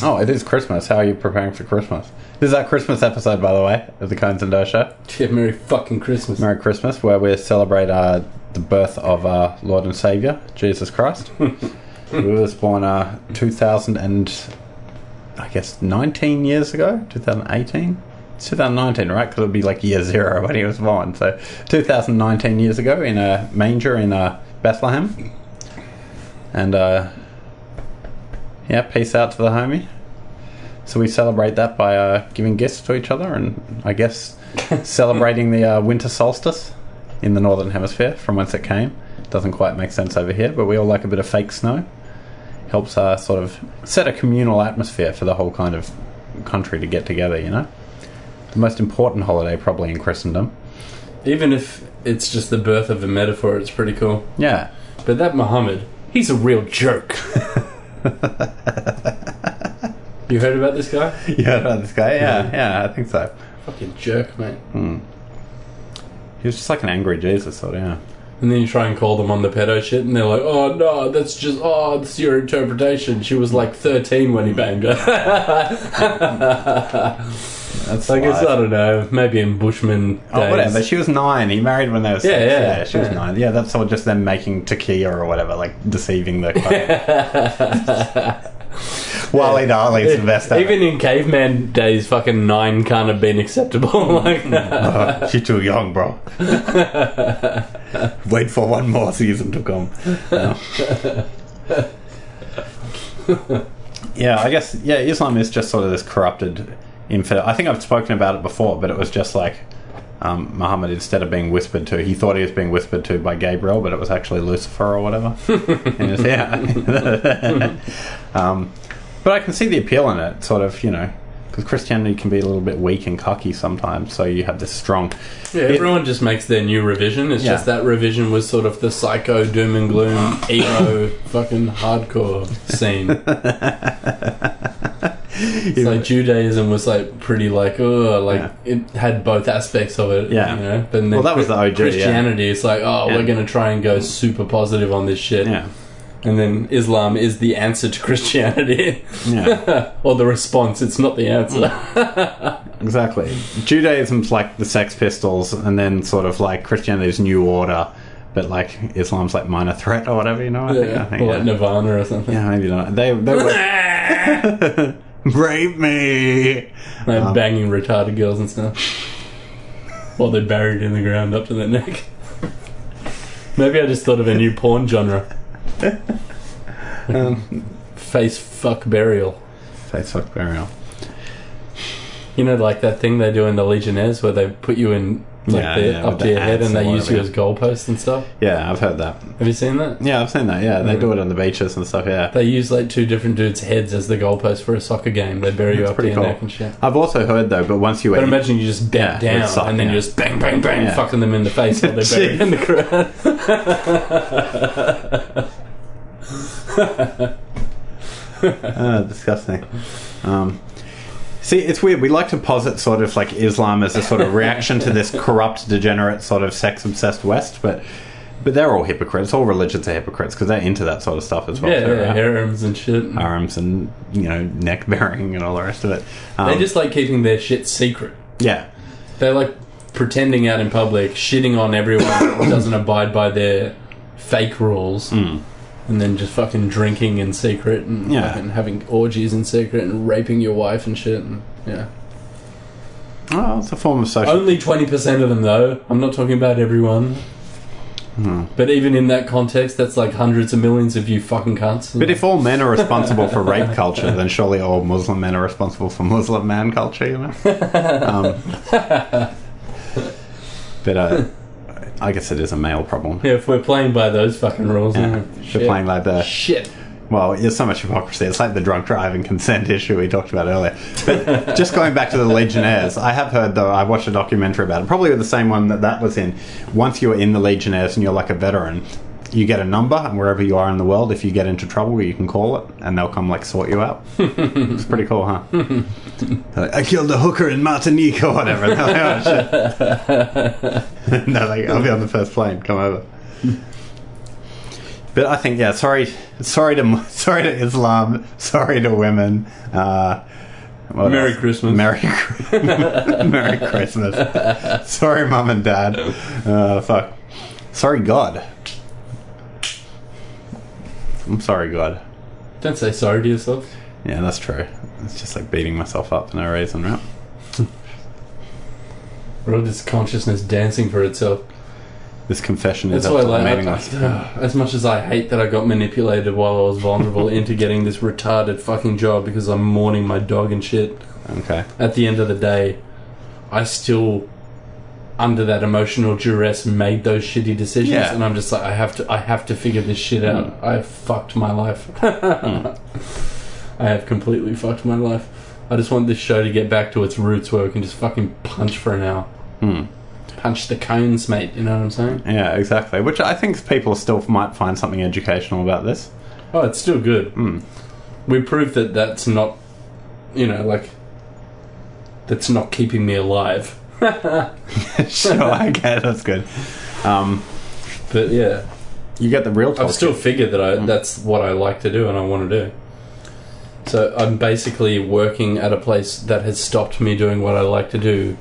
Oh, it is Christmas. How are you preparing for Christmas? This is our Christmas episode, by the way, of the Conez and Doh Show. Yeah, Merry fucking Christmas. Merry Christmas, where we celebrate uh, the birth of our Lord and Savior, Jesus Christ. he was born uh, 2000 and, I guess, 19 years ago? 2018? 2019, right? Because it would be like year zero when he was born. So, 2019 years ago in a manger in uh, Bethlehem. And, uh, yeah, peace out to the homie. So we celebrate that by uh, giving gifts to each other and I guess celebrating the uh, winter solstice in the northern hemisphere from whence it came. Doesn't quite make sense over here, but we all like a bit of fake snow. Helps uh, sort of set a communal atmosphere for the whole kind of country to get together, you know? The most important holiday probably in Christendom. Even if it's just the birth of a metaphor, it's pretty cool. Yeah. But that Muhammad, he's a real jerk. you heard about this guy? Yeah, about this guy? Yeah, yeah, I think so. Fucking jerk, mate. He was just like an angry Jesus, sort of, yeah. And then you try and call them on the pedo shit, and they're like, "Oh no, that's just oh, that's your interpretation." She was like thirteen when he banged her. That's I guess life. I don't know. Maybe in Bushman days. Oh, whatever. She was nine. He married when they were six. Yeah, yeah, she was nine. Yeah, that's all just them making taqiyya or whatever, like deceiving the. Wally Darley's the best at Even in caveman days, fucking nine can't have been acceptable. like, Uh, she's too young, bro. Wait for one more season to come. yeah, I guess yeah, Islam is just sort of this corrupted infidel. I think I've spoken about it before, but it was just like um, Muhammad instead of being whispered to, he thought he was being whispered to by Gabriel, but it was actually Lucifer or whatever. and yeah. um, but I can see the appeal in it, sort of, you know, because Christianity can be a little bit weak and cocky sometimes. So you have this strong. yeah, everyone just makes their new revision. It's Yeah. just that revision was sort of the psycho doom and gloom emo fucking hardcore scene. It's like Judaism was like pretty like oh like Yeah. it had both aspects of it. Yeah. you know. But then Well, that was the OG, yeah. Christianity. It's like oh Yeah. we're gonna try and go super positive on this shit. Yeah. And then Islam is the answer to Christianity, Yeah. or the response. It's not the answer. Exactly. Judaism's like the Sex Pistols, and then sort of like Christianity's New Order, but like Islam's like Minor Threat or whatever. You know? I think, I yeah, think, or like yeah. Nirvana or something. Yeah, maybe not. They they were rape me. Like Um, banging retarded girls and stuff. While they're buried in the ground up to their neck. Maybe I just thought of a new porn genre. Um, Face fuck burial. face fuck burial. You know, like that thing they do in the Legionnaires where they put you in like Yeah, the, yeah, up to your head and they use you as goalposts and stuff. Yeah, I've heard that. Have you seen that? Yeah, I've seen that. Yeah, they Yeah. do it on the beaches and stuff. Yeah. They use like two different dudes' heads as the goalpost for a soccer game. They bury you That's up to your cool. neck and shit. I've also heard though, but once you But imagine you just bent Yeah, down sock, and then you just bang, bang, bang, fucking them in the face while they're buried in the ground. Ah, disgusting. Um, see, it's weird. We like to posit sort of like Islam as a sort of reaction to this corrupt, degenerate, sort of sex-obsessed West, but but they're all hypocrites. All religions are hypocrites because they're into that sort of stuff as well. yeah, too, yeah, right? harems and shit. Arms and you know neck bearing and all the rest of it. Um, They just like keeping their shit secret. yeah, They're like pretending out in public, shitting on everyone that doesn't abide by their fake rules, Mm. And then just fucking drinking in secret and Yeah. fucking having orgies in secret and raping your wife and shit. And, yeah. well, it's a form of social. Only 20% of them, though. I'm not talking about everyone. Hmm. But even in that context, that's like hundreds of millions of you fucking cunts. But if all men are responsible for rape culture, then surely all Muslim men are responsible for Muslim man culture, you know? Um, but uh, I guess it is a male problem. yeah, if we're playing by those fucking rules, Yeah, they're playing like the Shit. well, there's so much hypocrisy. It's like the drunk driving consent issue we talked about earlier. But just going back to the Legionnaires, I have heard though. I watched a documentary about it, probably the same one that that was in. Once you're in the Legionnaires and you're like a veteran, you get a number, and wherever you are in the world, if you get into trouble, you can call it, and they'll come like sort you out. it's pretty cool, huh? Like, I killed a hooker in Martinique or whatever. They're like, oh, shit. no, like, I'll be on the first plane. Come over. But I think yeah, sorry, sorry to sorry to Islam, sorry to women. Uh, what Merry? Christmas. Merry, Merry Christmas. sorry, mum and dad. Uh, fuck. Sorry, God. I'm sorry, God. Don't say sorry to yourself. Yeah, that's true. It's just like beating myself up for no reason, right? Or this consciousness dancing for itself. This confession is That's why, like, meaningless. I- as much as I hate that I got manipulated while I was vulnerable into getting this retarded fucking job because I'm mourning my dog and shit, Okay. at the end of the day, I still, under that emotional duress, made those shitty decisions, Yeah. and I'm just like, I have to, I have to figure this shit out. I fucked my life. I have completely fucked my life. I just want this show to get back to its roots where we can just fucking punch for an hour. Hmm. Punch the cones, mate. You know what I'm saying? Yeah, exactly. Which I think people still might find something educational about this. Oh, it's still good. Hmm. We proved that that's not, you know, like that's not keeping me alive. sure, I get. That's good. Um, But yeah, you get the real. I've still figured that I that's what I like to do and I want to do. So I'm basically working at a place that has stopped me doing what I like to do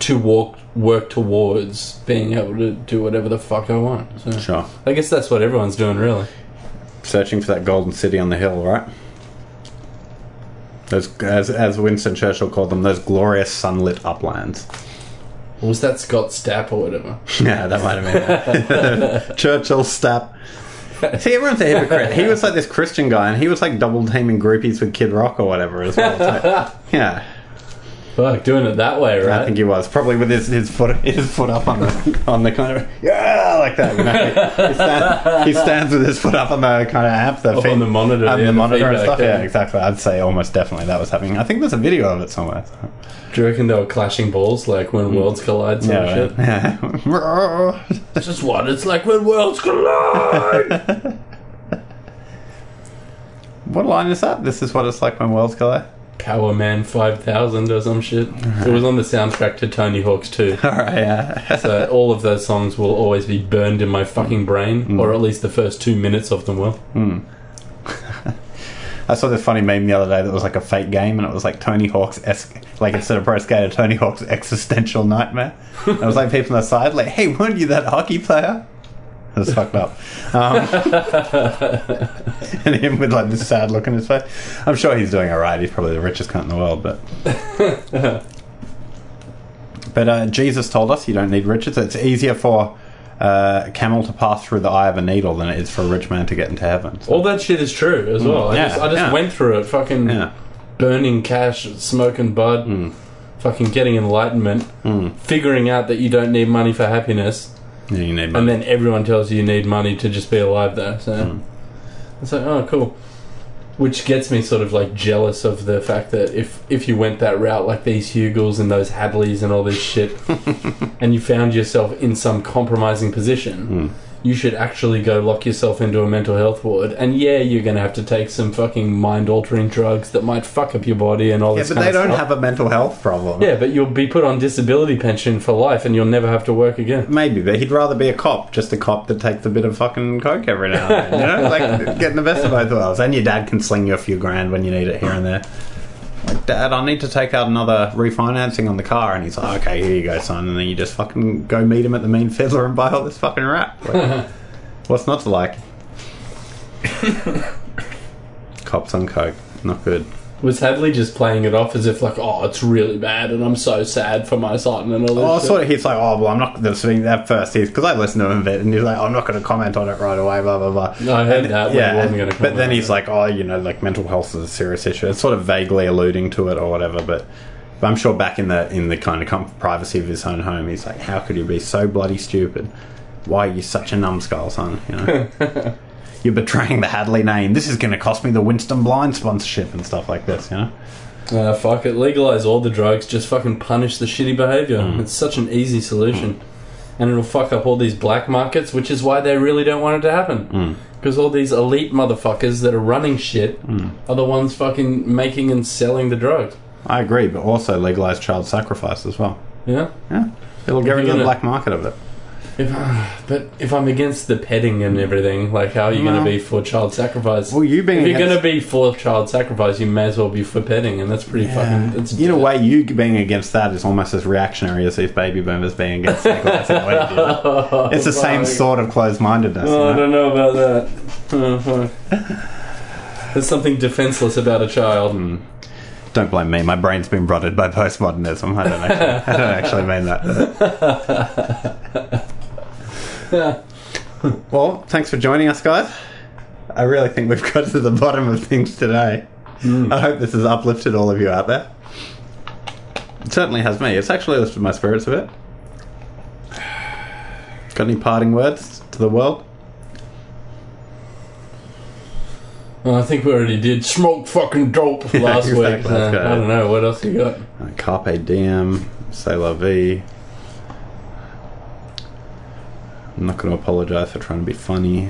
to walk work towards being able to do whatever the fuck I want. So Sure. I guess that's what everyone's doing really. Searching for that golden city on the hill, right? Those, as, as Winston Churchill called them, those glorious sunlit uplands. Or was that Scott Stapp or whatever? Yeah, that might have been. Churchill Stapp. See, everyone's a hypocrite. He was like this Christian guy, and he was like double teaming groupies with Kid Rock or whatever as well. So, yeah, Fuck, doing it that way, right? I think he was probably with his, his foot his foot up on the on the kind of yeah like that. You know? he, stands, he stands with his foot up on the kind of app, the Up on the monitor, and yeah, the the monitor and stuff. Yeah. yeah. exactly. I'd say almost definitely that was happening. I think there's a video of it somewhere. So. Do you reckon they were clashing balls like when mm. worlds collide sort Yeah, shit? yeah. This is what it's like when worlds collide! what line is that? This is what it's like when worlds collide. Power Man 5000 or some shit. It was on the soundtrack to Tony Hawk's 2. All right, yeah. So all of those songs will always be burned in my fucking brain, mm. or at least the first two minutes of them will. Hmm. I saw this funny meme the other day that was like a fake game, and it was like Tony Hawk's es- like instead of Pro Skater, Tony Hawk's existential nightmare. And it was like people on the side, like, "Hey, weren't you that hockey player?" Was fucked up. Um, and him with like this sad look on his face. I'm sure he's doing all right. He's probably the richest cunt in the world, but. But uh, Jesus told us you don't need riches. It's easier for uh, a camel to pass through the eye of a needle than it is for a rich man to get into heaven. So, All that shit is true as well. I yeah, just, I just yeah. went through it, fucking yeah. burning cash, smoking bud, fucking getting enlightenment, figuring out that you don't need money for happiness, yeah, you need and then everyone tells you you need money to just be alive there. So hmm. it's like, oh, cool. Which gets me sort of like jealous of the fact that if if you went that route, like these Huegills and those Hadleys and all this shit, and you found yourself in some compromising position, hmm. You should actually go lock yourself into a mental health ward. And yeah, you're going to have to take some fucking mind altering drugs that might fuck up your body and all Yeah, this. Yeah, but they don't stuff. have a mental health problem. Yeah, but you'll be put on disability pension for life, and you'll never have to work again. Maybe, but he'd rather be a cop, just a cop that takes a bit of fucking coke every now and then. You know, like getting the best of both worlds. And your dad can sling you a few grand when you need it here and there. Like, Dad, I need to take out another refinancing on the car, and he's like, "Okay, here you go, son." And then you just fucking go meet him at the Mean Fiddler and buy all this fucking rap. Like, what's not to like? Cops on coke, not good. Was Hadley just playing it off as if like, oh, it's really bad, and I'm so sad for my son and all this? Oh, shit? sort of. He's like, oh well, I'm not the thing at first. He's because I listened to him a bit, and he's like, I'm not going to comment on it right away. Blah blah blah. No, I heard And- that, Yeah, gonna But then he's like, oh, you know, like mental health is a serious issue. It's sort of vaguely alluding to it or whatever. But, but I'm sure back in the in the kind of com- privacy of his own home, he's like, how could you be so bloody stupid? Why are you such a numbskull, son? You know. You're betraying the Hadley name. This is going to cost me the Winston Blind sponsorship and stuff like this, you know? Uh, fuck it, legalize all the drugs. Just fucking punish the shitty behavior. Mm. It's such an easy solution, and it'll fuck up all these black markets, which is why they really don't want it to happen. Mm. Because all these elite motherfuckers that are running shit Mm. are the ones fucking making and selling the drugs. I agree, but also legalize child sacrifice as well. Yeah. Yeah. It'll get rid of the black market of it. If, but if I'm against the petting and everything, like how are you going to be for child sacrifice? Well, you being if you're going to be for child sacrifice, you may as well be for petting, and that's pretty fucking. It's, In a way, you being against that is almost as reactionary as if baby boomers being against what. It's the oh same sort of closed-mindedness. Oh, I you know? don't know about that. Oh. There's something defenseless about a child. Hmm. Don't blame me. My brain's been rotted by postmodernism. I don't actually, I don't actually mean that. well, thanks for joining us, guys. I really think we've got to the bottom of things today. I hope this has uplifted all of you out there. It certainly has me. It's actually lifted my spirits a bit. Got any parting words to the world? Well, I think we already did smoke fucking dope last exactly. week. so I don't know what else you got. Uh, Carpe diem, say la vie. I'm not going to apologize for trying to be funny.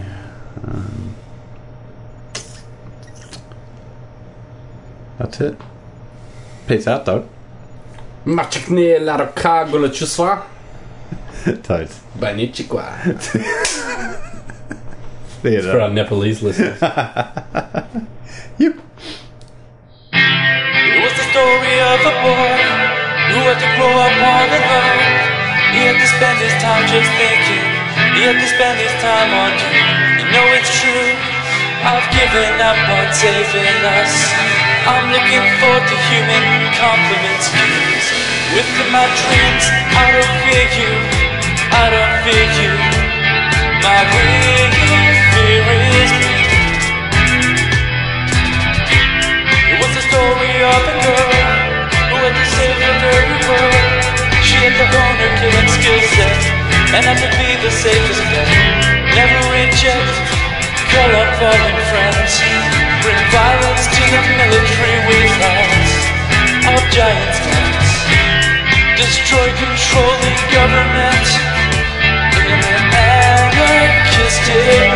Um, that's it. Peace out, dog. Machikne larakago chuswa. Toads. Banichikwa. See you For our. Nepalese listeners. Yep. It was the story of a boy who had to grow up all alone. He had to spend his time just thinking. Had to spend this time on you. You know it's true. I've given up on saving us. I'm looking forward to human compliments. With my dreams, I don't fear you. I don't fear you. My real fear on fallen friends. Bring violence to the military wastelands of giants' lands. Destroy controlling government in an anarchistic